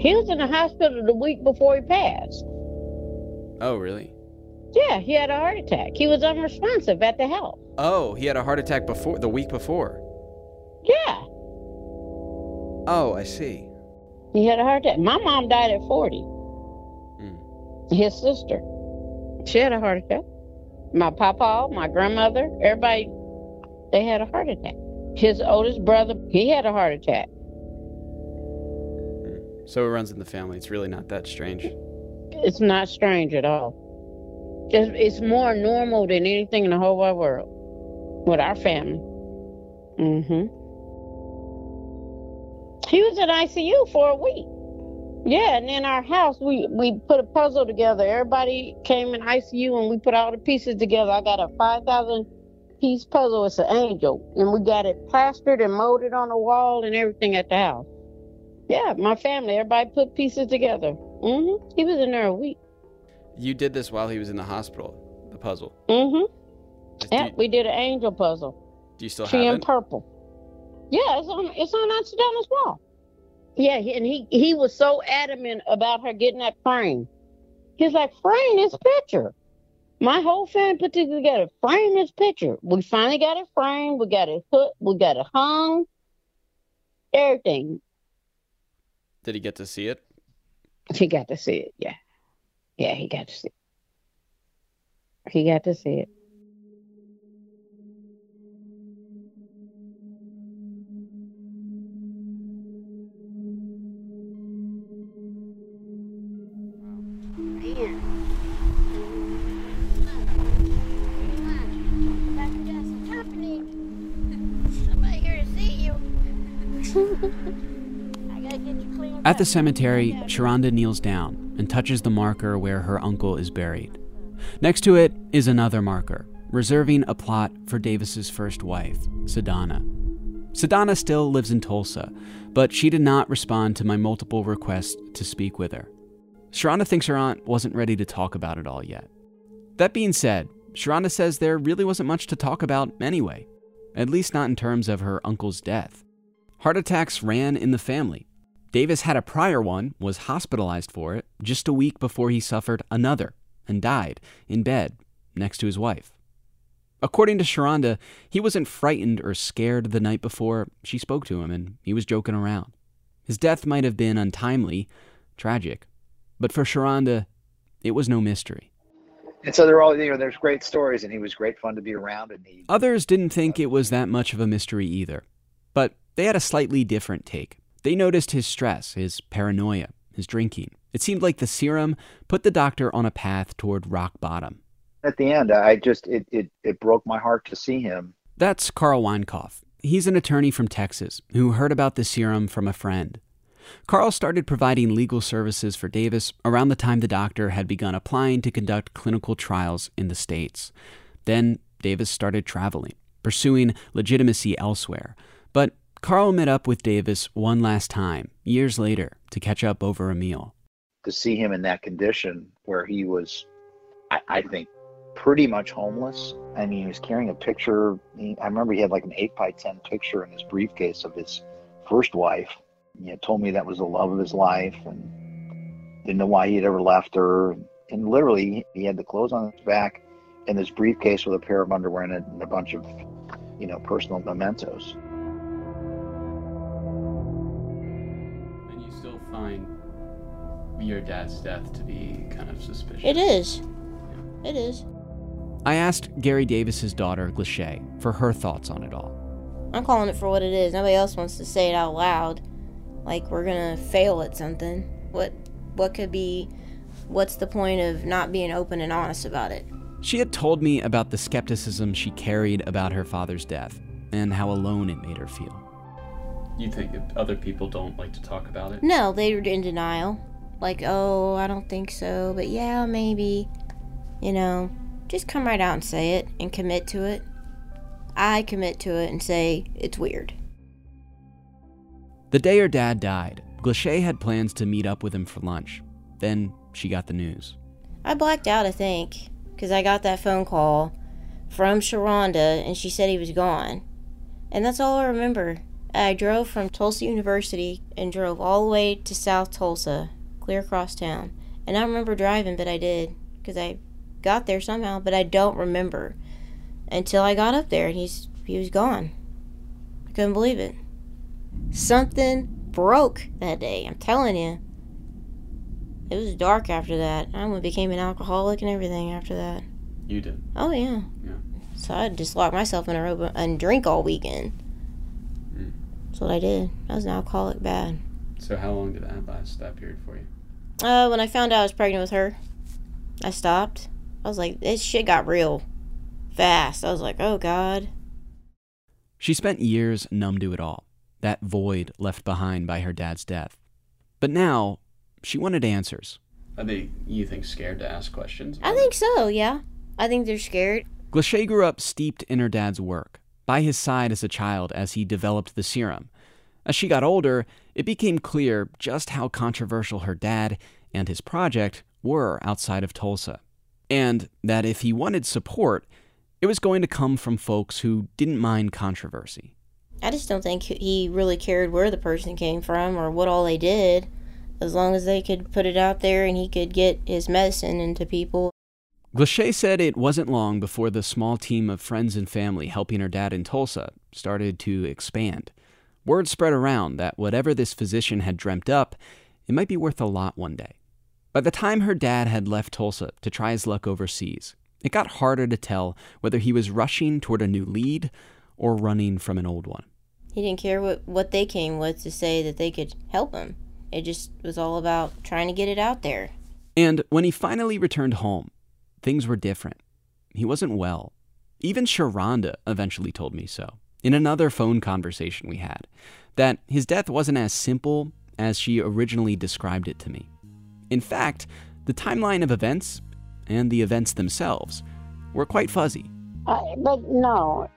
He was in the hospital the week before he passed. Oh, really? Yeah, he had a heart attack. He was unresponsive at the house. Oh, he had a heart attack before the week before. Yeah, Oh, I see. he had a heart attack. My mom died at 40. Mm. His sister, she had a heart attack. My papa, my grandmother, everybody, they had a heart attack. His oldest brother, he had a heart attack. So it runs in the family. It's really not that strange. It's not strange at all. It's, it's more normal than anything in the whole wide world with our family. Mm-hmm. He was in ICU for a week. Yeah, and in our house, we we put a puzzle together. Everybody came in ICU, and we put all the pieces together. I got a five thousand piece puzzle. It's an angel, and we got it plastered and molded on the wall and everything at the house. Yeah, my family, everybody put pieces together. hmm He was in there a week. You did this while he was in the hospital. The puzzle. Mm-hmm. Yeah, we did an angel puzzle. Do you still She have in purple. Yeah, it's on it's on Aunt wall. Yeah, he- and he he was so adamant about her getting that frame. He's like, frame this picture. My whole family put this together. Frame this picture. We finally got it framed. We got it hooked. We got it hung. Everything. Did he get to see it? He got to see it. Yeah, yeah, he got to see it. He got to see it. At the cemetery, Sharonda kneels down and touches the marker where her uncle is buried. Next to it is another marker, reserving a plot for Davis's first wife, Sedana. Sedana still lives in Tulsa, but she did not respond to my multiple requests to speak with her. Sharonda thinks her aunt wasn't ready to talk about it all yet. That being said, Sharonda says there really wasn't much to talk about anyway, at least not in terms of her uncle's death. Heart attacks ran in the family. Davis had a prior one, was hospitalized for it, just a week before he suffered another and died in bed next to his wife. According to Sharonda, he wasn't frightened or scared the night before she spoke to him, and he was joking around. His death might have been untimely, tragic, but for Sharonda, it was no mystery. And so they're all, you know, there's great stories, and he was great fun to be around, and he Others didn't think it was that much of a mystery either, but they had a slightly different take. They noticed his stress, his paranoia, his drinking. It seemed like the serum put the doctor on a path toward rock bottom. at the end, I just it it, it broke my heart to see him. That's Carl Weinkoff. He's an attorney from Texas who heard about the serum from a friend. Carl started providing legal services for Davis around the time the doctor had begun applying to conduct clinical trials in the States. Then Davis started traveling, pursuing legitimacy elsewhere. But Carl met up with Davis one last time, years later, to catch up over a meal. To see him in that condition where he was, I, I think, pretty much homeless. I mean, he was carrying a picture. He, I remember he had like an eight by ten picture in his briefcase of his first wife. He had told me that was the love of his life, and didn't know why he had ever left her. And literally, he had the clothes on his back and this briefcase with a pair of underwear in it and a bunch of, you know, personal mementos. Your dad's death to be kind of suspicious. It is. It is. I asked Gary Davis's daughter, Glache, for her thoughts on it all. I'm calling it for what it is. Nobody else wants to say it out loud. Like we're gonna fail at something. What what could be what's the point of not being open and honest about it? She had told me about the skepticism she carried about her father's death and how alone it made her feel. You think other people don't like to talk about it? No, they were in denial. Like, oh, I don't think so, but yeah, maybe. You know, just come right out and say it and commit to it. I commit to it and say it's weird. The day her dad died, Glache had plans to meet up with him for lunch. Then she got the news. I blacked out, I think, because I got that phone call from Sharonda and she said he was gone. And that's all I remember. I drove from Tulsa University and drove all the way to South Tulsa, clear across town. And I remember driving, but I did, because I got there somehow, but I don't remember until I got up there and he's he was gone. I couldn't believe it. Something broke that day. I'm telling you. It was dark after that. I became an alcoholic and everything after that. You did. Oh yeah. Yeah. So I just locked myself in a room and drink all weekend. Mm. That's what I did. I was an alcoholic bad. So how long did that last that period for you? Uh, when I found out I was pregnant with her, I stopped. I was like, this shit got real fast. I was like, oh god. She spent years numb to it all, that void left behind by her dad's death. But now, she wanted answers. Are they, you think, scared to ask questions? I think so, yeah. I think they're scared. Glache grew up steeped in her dad's work, by his side as a child as he developed the serum. As she got older, it became clear just how controversial her dad and his project were outside of Tulsa. And that if he wanted support, it was going to come from folks who didn't mind controversy. I just don't think he really cared where the person came from or what all they did, as long as they could put it out there and he could get his medicine into people. Glache said it wasn't long before the small team of friends and family helping her dad in Tulsa started to expand. Word spread around that whatever this physician had dreamt up, it might be worth a lot one day. By the time her dad had left Tulsa to try his luck overseas, it got harder to tell whether he was rushing toward a new lead or running from an old one. He didn't care what, what they came with to say that they could help him. It just was all about trying to get it out there. And when he finally returned home, things were different. He wasn't well. Even Sharonda eventually told me so, in another phone conversation we had, that his death wasn't as simple as she originally described it to me. In fact, the timeline of events and the events themselves were quite fuzzy. Uh, but no,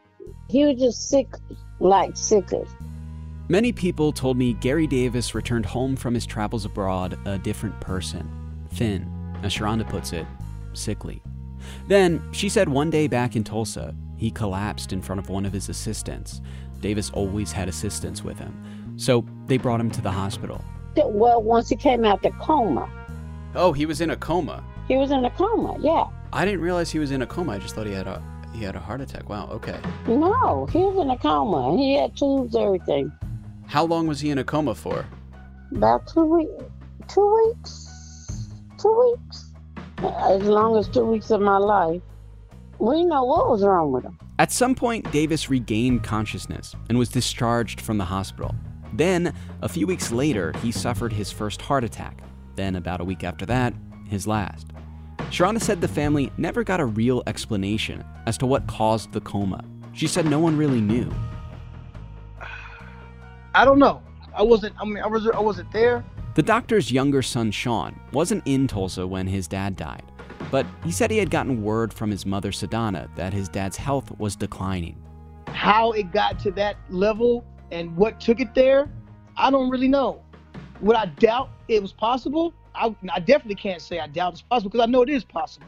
he was just sick, like sickly. Many people told me Gary Davis returned home from his travels abroad a different person, thin, as Sharonda puts it, sickly. Then, she said one day back in Tulsa, he collapsed in front of one of his assistants. Davis always had assistants with him, so they brought him to the hospital. Well, once he came out the coma. Oh, he was in a coma. He was in a coma, yeah. I didn't realize he was in a coma. I just thought he had a he had a heart attack. Wow, okay. No, he was in a coma. He had tubes, everything. How long was he in a coma for? About two weeks. Two weeks. Two weeks. As long as two weeks of my life. We know what was wrong with him. At some point, Davis regained consciousness and was discharged from the hospital. Then, a few weeks later, he suffered his first heart attack. Then, about a week after that, his last. Sharonda said the family never got a real explanation as to what caused the coma. She said no one really knew. I don't know. I wasn't. I mean, I was. I wasn't there. The doctor's younger son, Sean, wasn't in Tulsa when his dad died, but he said he had gotten word from his mother, Sadana, that his dad's health was declining. How it got to that level and what took it there, I don't really know. Would I doubt it was possible? I, I definitely can't say I doubt it's possible because I know it is possible.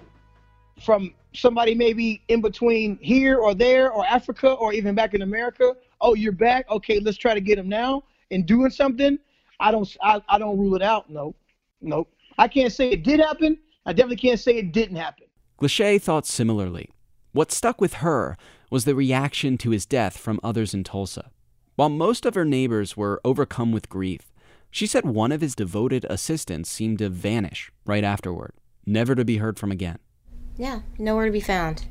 From somebody maybe in between here or there or Africa or even back in America. Oh, you're back. Okay, let's try to get him now and doing something. I don't I, I don't rule it out. No, no. I can't say it did happen. I definitely can't say it didn't happen. Glache thought similarly. What stuck with her was the reaction to his death from others in Tulsa. While most of her neighbors were overcome with grief, she said one of his devoted assistants seemed to vanish right afterward, never to be heard from again. Yeah, nowhere to be found.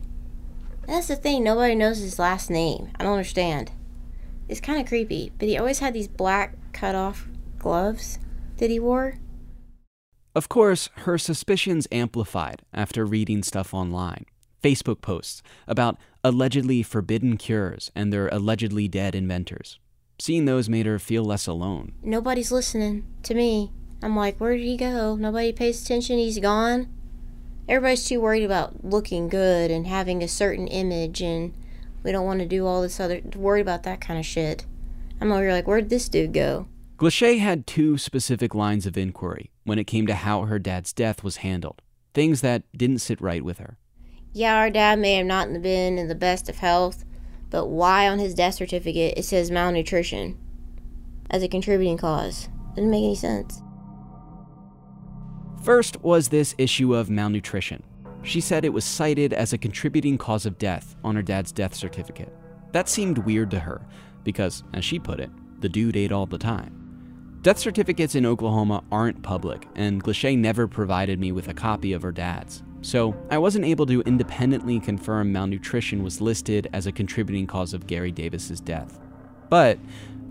That's the thing, nobody knows his last name. I don't understand. It's kind of creepy, but he always had these black cut off gloves that he wore. Of course, her suspicions amplified after reading stuff online. Facebook posts about allegedly forbidden cures and their allegedly dead inventors. Seeing those made her feel less alone. Nobody's listening to me. I'm like, where did he go? Nobody pays attention. He's gone. Everybody's too worried about looking good and having a certain image, and we don't want to do all this other, worried about that kind of shit. I'm over like, where'd this dude go? Glacé had two specific lines of inquiry when it came to how her dad's death was handled, things that didn't sit right with her. Yeah, our dad may have not been in the best of health, but why on his death certificate it says malnutrition as a contributing cause? Doesn't make any sense. First was this issue of malnutrition. She said it was cited as a contributing cause of death on her dad's death certificate. That seemed weird to her, because, as she put it, the dude ate all the time. Death certificates in Oklahoma aren't public, and Glacé never provided me with a copy of her dad's. So I wasn't able to independently confirm malnutrition was listed as a contributing cause of Gary Davis's death. But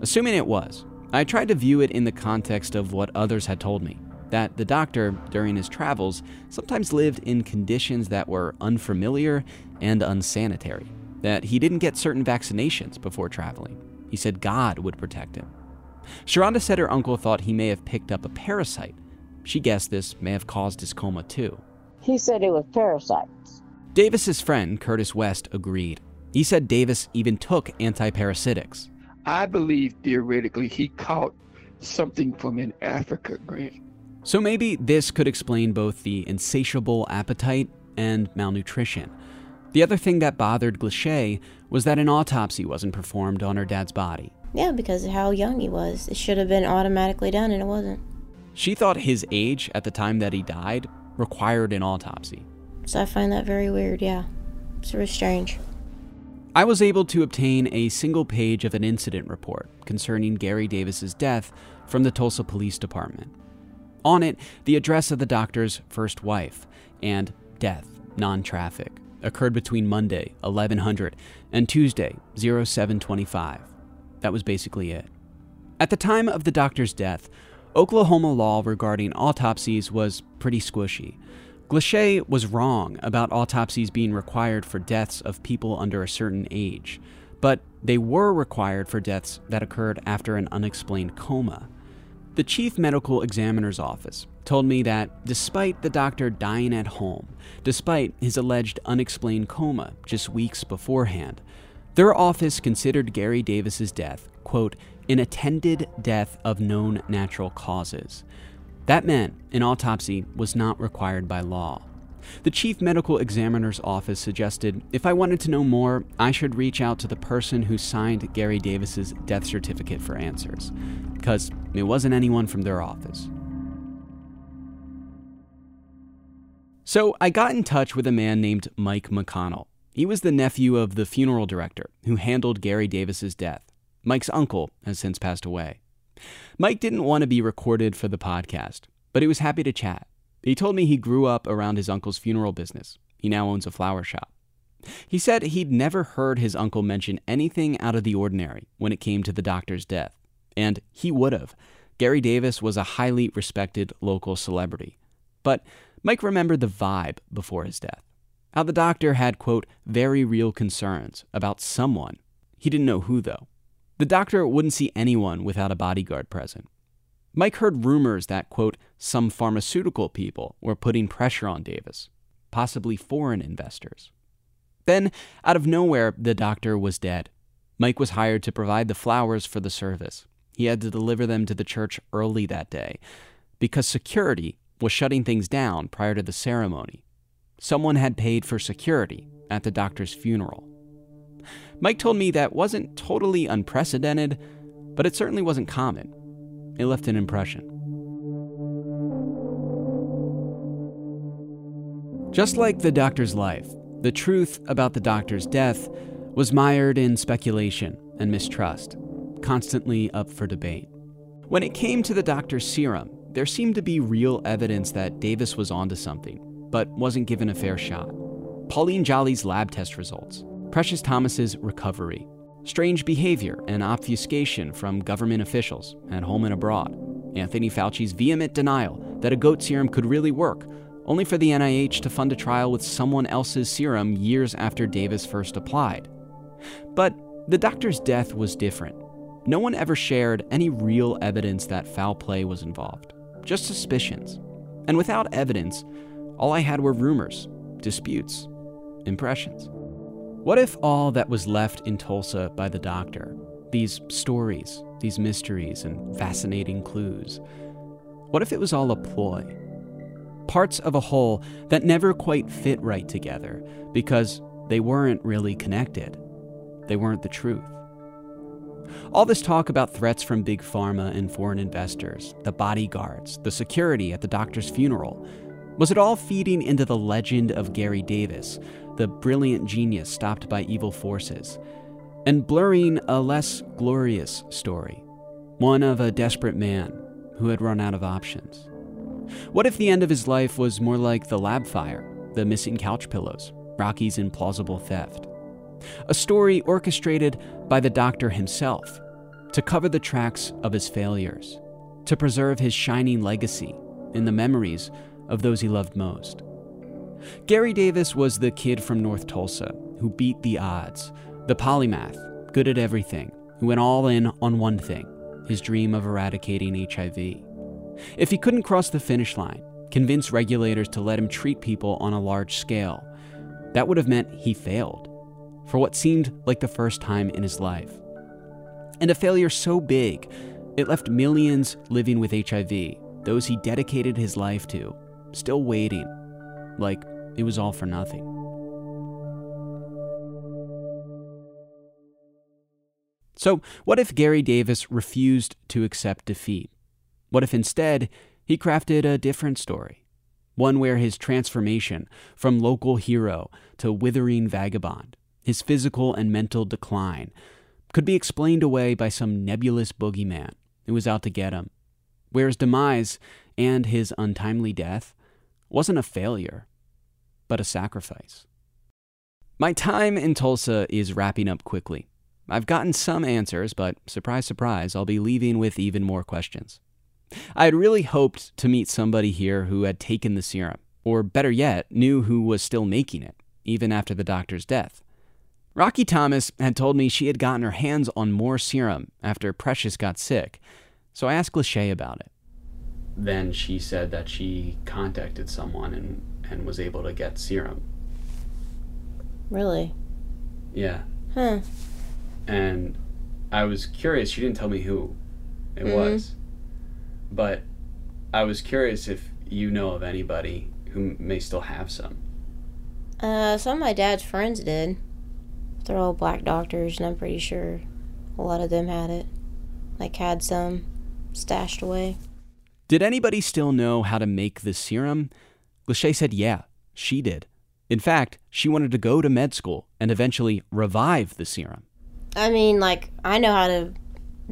assuming it was, I tried to view it in the context of what others had told me that the doctor, during his travels, sometimes lived in conditions that were unfamiliar and unsanitary, that he didn't get certain vaccinations before traveling. He said God would protect him. Sharonda said her uncle thought he may have picked up a parasite. She guessed this may have caused his coma too. He said it was parasites. Davis's friend, Curtis West, agreed. He said Davis even took antiparasitics. I believe theoretically he caught something from in Africa, Grant. So maybe this could explain both the insatiable appetite and malnutrition. The other thing that bothered Glacé was that an autopsy wasn't performed on her dad's body. Yeah, because of how young he was. It should have been automatically done, and it wasn't. She thought his age at the time that he died required an autopsy. So I find that very weird, yeah. It's very strange. I was able to obtain a single page of an incident report concerning Gary Davis's death from the Tulsa Police Department. On it, the address of the doctor's first wife and death, non-traffic, occurred between Monday, 1100, and Tuesday, 0725. That was basically it. At the time of the doctor's death, Oklahoma law regarding autopsies was pretty squishy. Glacé was wrong about autopsies being required for deaths of people under a certain age, but they were required for deaths that occurred after an unexplained coma. The chief medical examiner's office told me that despite the doctor dying at home, despite his alleged unexplained coma just weeks beforehand, their office considered Gary Davis's death, quote, an attended death of known natural causes. That meant an autopsy was not required by law. The chief medical examiner's office suggested if I wanted to know more, I should reach out to the person who signed Gary Davis's death certificate for answers, because it wasn't anyone from their office. So I got in touch with a man named Mike McConnell. He was the nephew of the funeral director who handled Gary Davis's death. Mike's uncle has since passed away. Mike didn't want to be recorded for the podcast, but he was happy to chat. He told me he grew up around his uncle's funeral business. He now owns a flower shop. He said he'd never heard his uncle mention anything out of the ordinary when it came to the doctor's death. And he would have. Gary Davis was a highly respected local celebrity. But Mike remembered the vibe before his death. How the doctor had, quote, very real concerns about someone. He didn't know who, though. The doctor wouldn't see anyone without a bodyguard present. Mike heard rumors that, quote, some pharmaceutical people were putting pressure on Davis, possibly foreign investors. Then, out of nowhere, the doctor was dead. Mike was hired to provide the flowers for the service. He had to deliver them to the church early that day because security was shutting things down prior to the ceremony. Someone had paid for security at the doctor's funeral. Mike told me that wasn't totally unprecedented, but it certainly wasn't common. It left an impression. Just like the doctor's life, the truth about the doctor's death was mired in speculation and mistrust, constantly up for debate. When it came to the doctor's serum, there seemed to be real evidence that Davis was onto something, but wasn't given a fair shot. Pauline Jolly's lab test results, Precious Thomas's recovery, strange behavior and obfuscation from government officials at home and abroad, Anthony Fauci's vehement denial that a goat serum could really work, only for the NIH to fund a trial with someone else's serum years after Davis first applied. But the doctor's death was different. No one ever shared any real evidence that foul play was involved, just suspicions. And without evidence, all I had were rumors, disputes, impressions. What if all that was left in Tulsa by the doctor, these stories, these mysteries, and fascinating clues, what if it was all a ploy? Parts of a whole that never quite fit right together because they weren't really connected. They weren't the truth. All this talk about threats from big pharma and foreign investors, the bodyguards, the security at the doctor's funeral, was it all feeding into the legend of Gary Davis, the brilliant genius stopped by evil forces, and blurring a less glorious story, one of a desperate man who had run out of options? What if the end of his life was more like the lab fire, the missing couch pillows, Rocky's implausible theft? A story orchestrated by the doctor himself to cover the tracks of his failures, to preserve his shining legacy in the memories of those he loved most. Gary Davis was the kid from North Tulsa who beat the odds, the polymath, good at everything, who went all in on one thing his dream of eradicating HIV. If he couldn't cross the finish line, convince regulators to let him treat people on a large scale, that would have meant he failed for what seemed like the first time in his life. And a failure so big, it left millions living with HIV, those he dedicated his life to, still waiting, like it was all for nothing. So, what if Gary Davis refused to accept defeat? What if instead he crafted a different story? One where his transformation from local hero to withering vagabond, his physical and mental decline, could be explained away by some nebulous boogeyman who was out to get him, where his demise and his untimely death wasn't a failure, but a sacrifice. My time in Tulsa is wrapping up quickly. I've gotten some answers, but surprise, surprise, I'll be leaving with even more questions. I had really hoped to meet somebody here who had taken the serum, or better yet, knew who was still making it, even after the doctor's death. Rocky Thomas had told me she had gotten her hands on more serum after Precious got sick, so I asked Lachey about it. Then she said that she contacted someone and, and was able to get serum. Really? Yeah. Huh. And I was curious. She didn't tell me who it Mhm. was. But I was curious if you know of anybody who may still have some. Uh, some of my dad's friends did. They're all black doctors, and I'm pretty sure a lot of them had it. Like, had some stashed away. Did anybody still know how to make the serum? Lachey said yeah, she did. In fact, she wanted to go to med school and eventually revive the serum. I mean, like, I know how to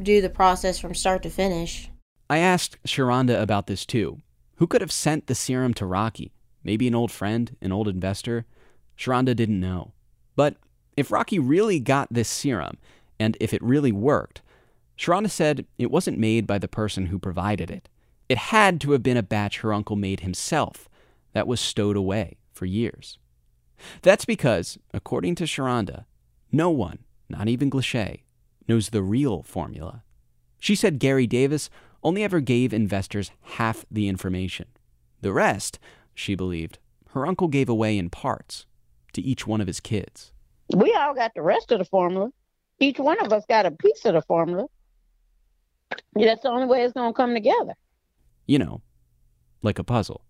do the process from start to finish. I asked Sharonda about this too. Who could have sent the serum to Rocky? Maybe an old friend, an old investor? Sharonda didn't know. But if Rocky really got this serum, and if it really worked, Sharonda said it wasn't made by the person who provided it. It had to have been a batch her uncle made himself that was stowed away for years. That's because, according to Sharonda, no one, not even Glachet, knows the real formula. She said Gary Davis only ever gave investors half the information. The rest, she believed, her uncle gave away in parts to each one of his kids. We all got the rest of the formula. Each one of us got a piece of the formula. That's the only way it's going to come together. You know, like a puzzle.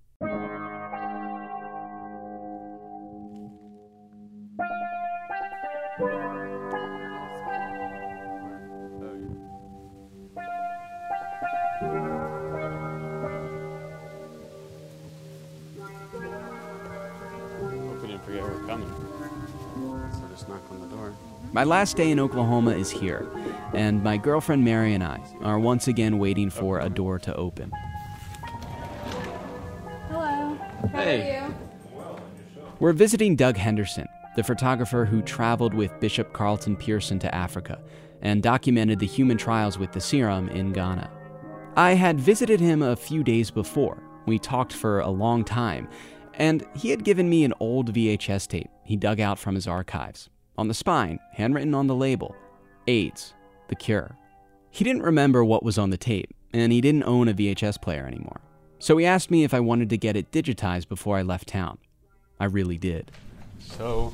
Just knock on the door. My last day in Oklahoma is here, and my girlfriend Mary and I are once again waiting for a door to open. Hello. How Hey. are you? We're visiting Doug Henderson, the photographer who traveled with Bishop Carlton Pearson to Africa and documented the human trials with the serum in Ghana. I had visited him a few days before. We talked for a long time, and he had given me an old VHS tape he dug out from his archives. On the spine, handwritten on the label AIDS, the cure. He didn't remember what was on the tape, and he didn't own a VHS player anymore. So he asked me if I wanted to get it digitized before I left town. I really did. So,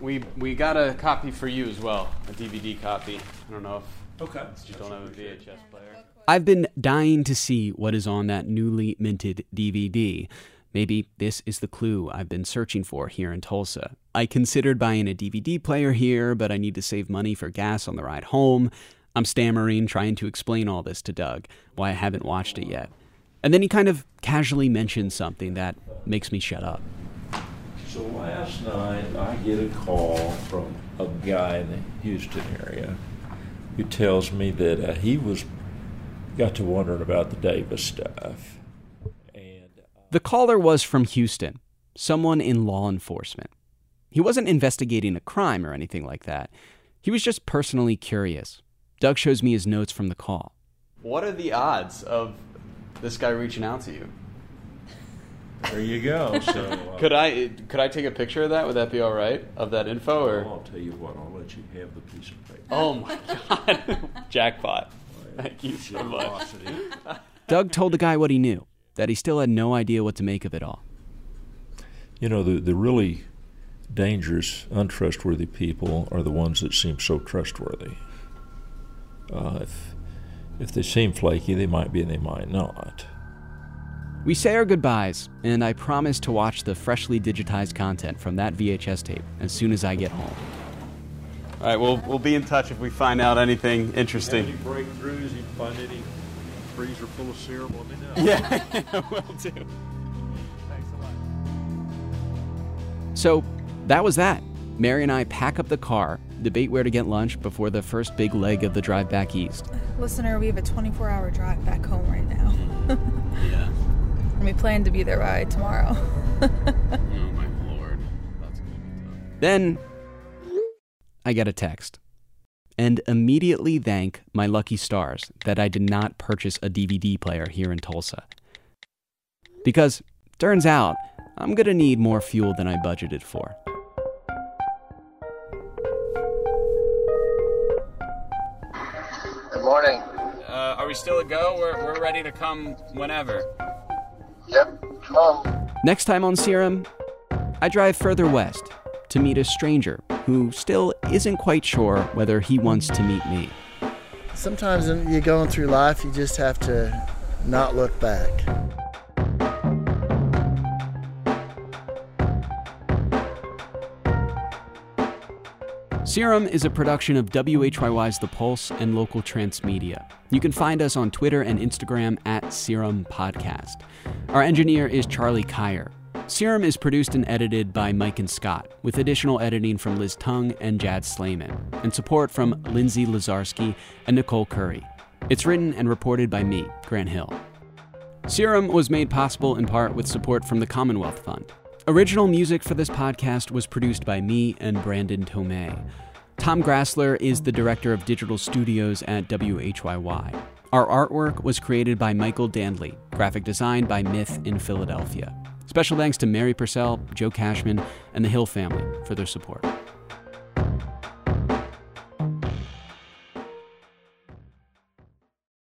we we got a copy for you as well, a DVD copy. I don't know if okay. you don't have a VHS player. I've been dying to see what is on that newly minted DVD. Maybe this is the clue I've been searching for here in Tulsa. I considered buying a DVD player here, but I need to save money for gas on the ride home. I'm stammering, trying to explain all this to Doug, why I haven't watched it yet. And then he kind of casually mentions something that makes me shut up. So last night I get a call from a guy in the Houston area who tells me that uh, he was got to wondering about the Davis stuff. The caller was from Houston, someone in law enforcement. He wasn't investigating a crime or anything like that. He was just personally curious. Doug shows me his notes from the call. What are the odds of this guy reaching out to you? There you go. *laughs* So uh, could I could I take a picture of that? Would that be all right? Of that info, or I'll tell you what. I'll let you have the piece of paper. oh my god, *laughs* jackpot! Thank you so much. *laughs* Doug told the guy what he knew, that he still had no idea what to make of it all. You know, the the really dangerous, untrustworthy people are the ones that seem so trustworthy. Uh, if if they seem flaky, they might be, and they might not. We say our goodbyes, and I promise to watch the freshly digitized content from that VHS tape as soon as I get home. All right, we'll we'll be in touch if we find out anything interesting. Any breakthroughs? You find any freezer full of serum? Let me know. *laughs* Yeah, *laughs* will do. Thanks a lot. So that was that. Mary and I pack up the car, debate where to get lunch before the first big leg of the drive back east. Listener, we have a 24 hour drive back home right now. *laughs* yeah. And we plan to be there by tomorrow. oh my lord. That's gonna be tough. Then I get a text and immediately thank my lucky stars that I did not purchase a DVD player here in Tulsa. Because turns out I'm gonna need more fuel than I budgeted for. Good morning. Uh, are we still a go? We're we're ready to come whenever. Yep, come on. Next time on Serum, I drive further west to meet a stranger who still isn't quite sure whether he wants to meet me. Sometimes when you're going through life, you just have to not look back. Serum is a production of WHYY's The Pulse and Local Trance Media. You can find us on Twitter and Instagram at Serum Podcast. Our engineer is Charlie Kaier. Serum is produced and edited by Maiken Scott, with additional editing from Liz Tung and Jad Sleiman, and support from Lindsay Lazarski and Nicole Curry. It's written and reported by me, Grant Hill. Serum was made possible in part with support from the Commonwealth Fund. Original music for this podcast was produced by me and Brandon Tomei. Tom Grassler is the director of digital studios at WHYY. Our artwork was created by Michael Dandley, graphic design by Myth in Philadelphia. Special thanks to Mary Purcell, Joe Cashman, and the Hill family for their support.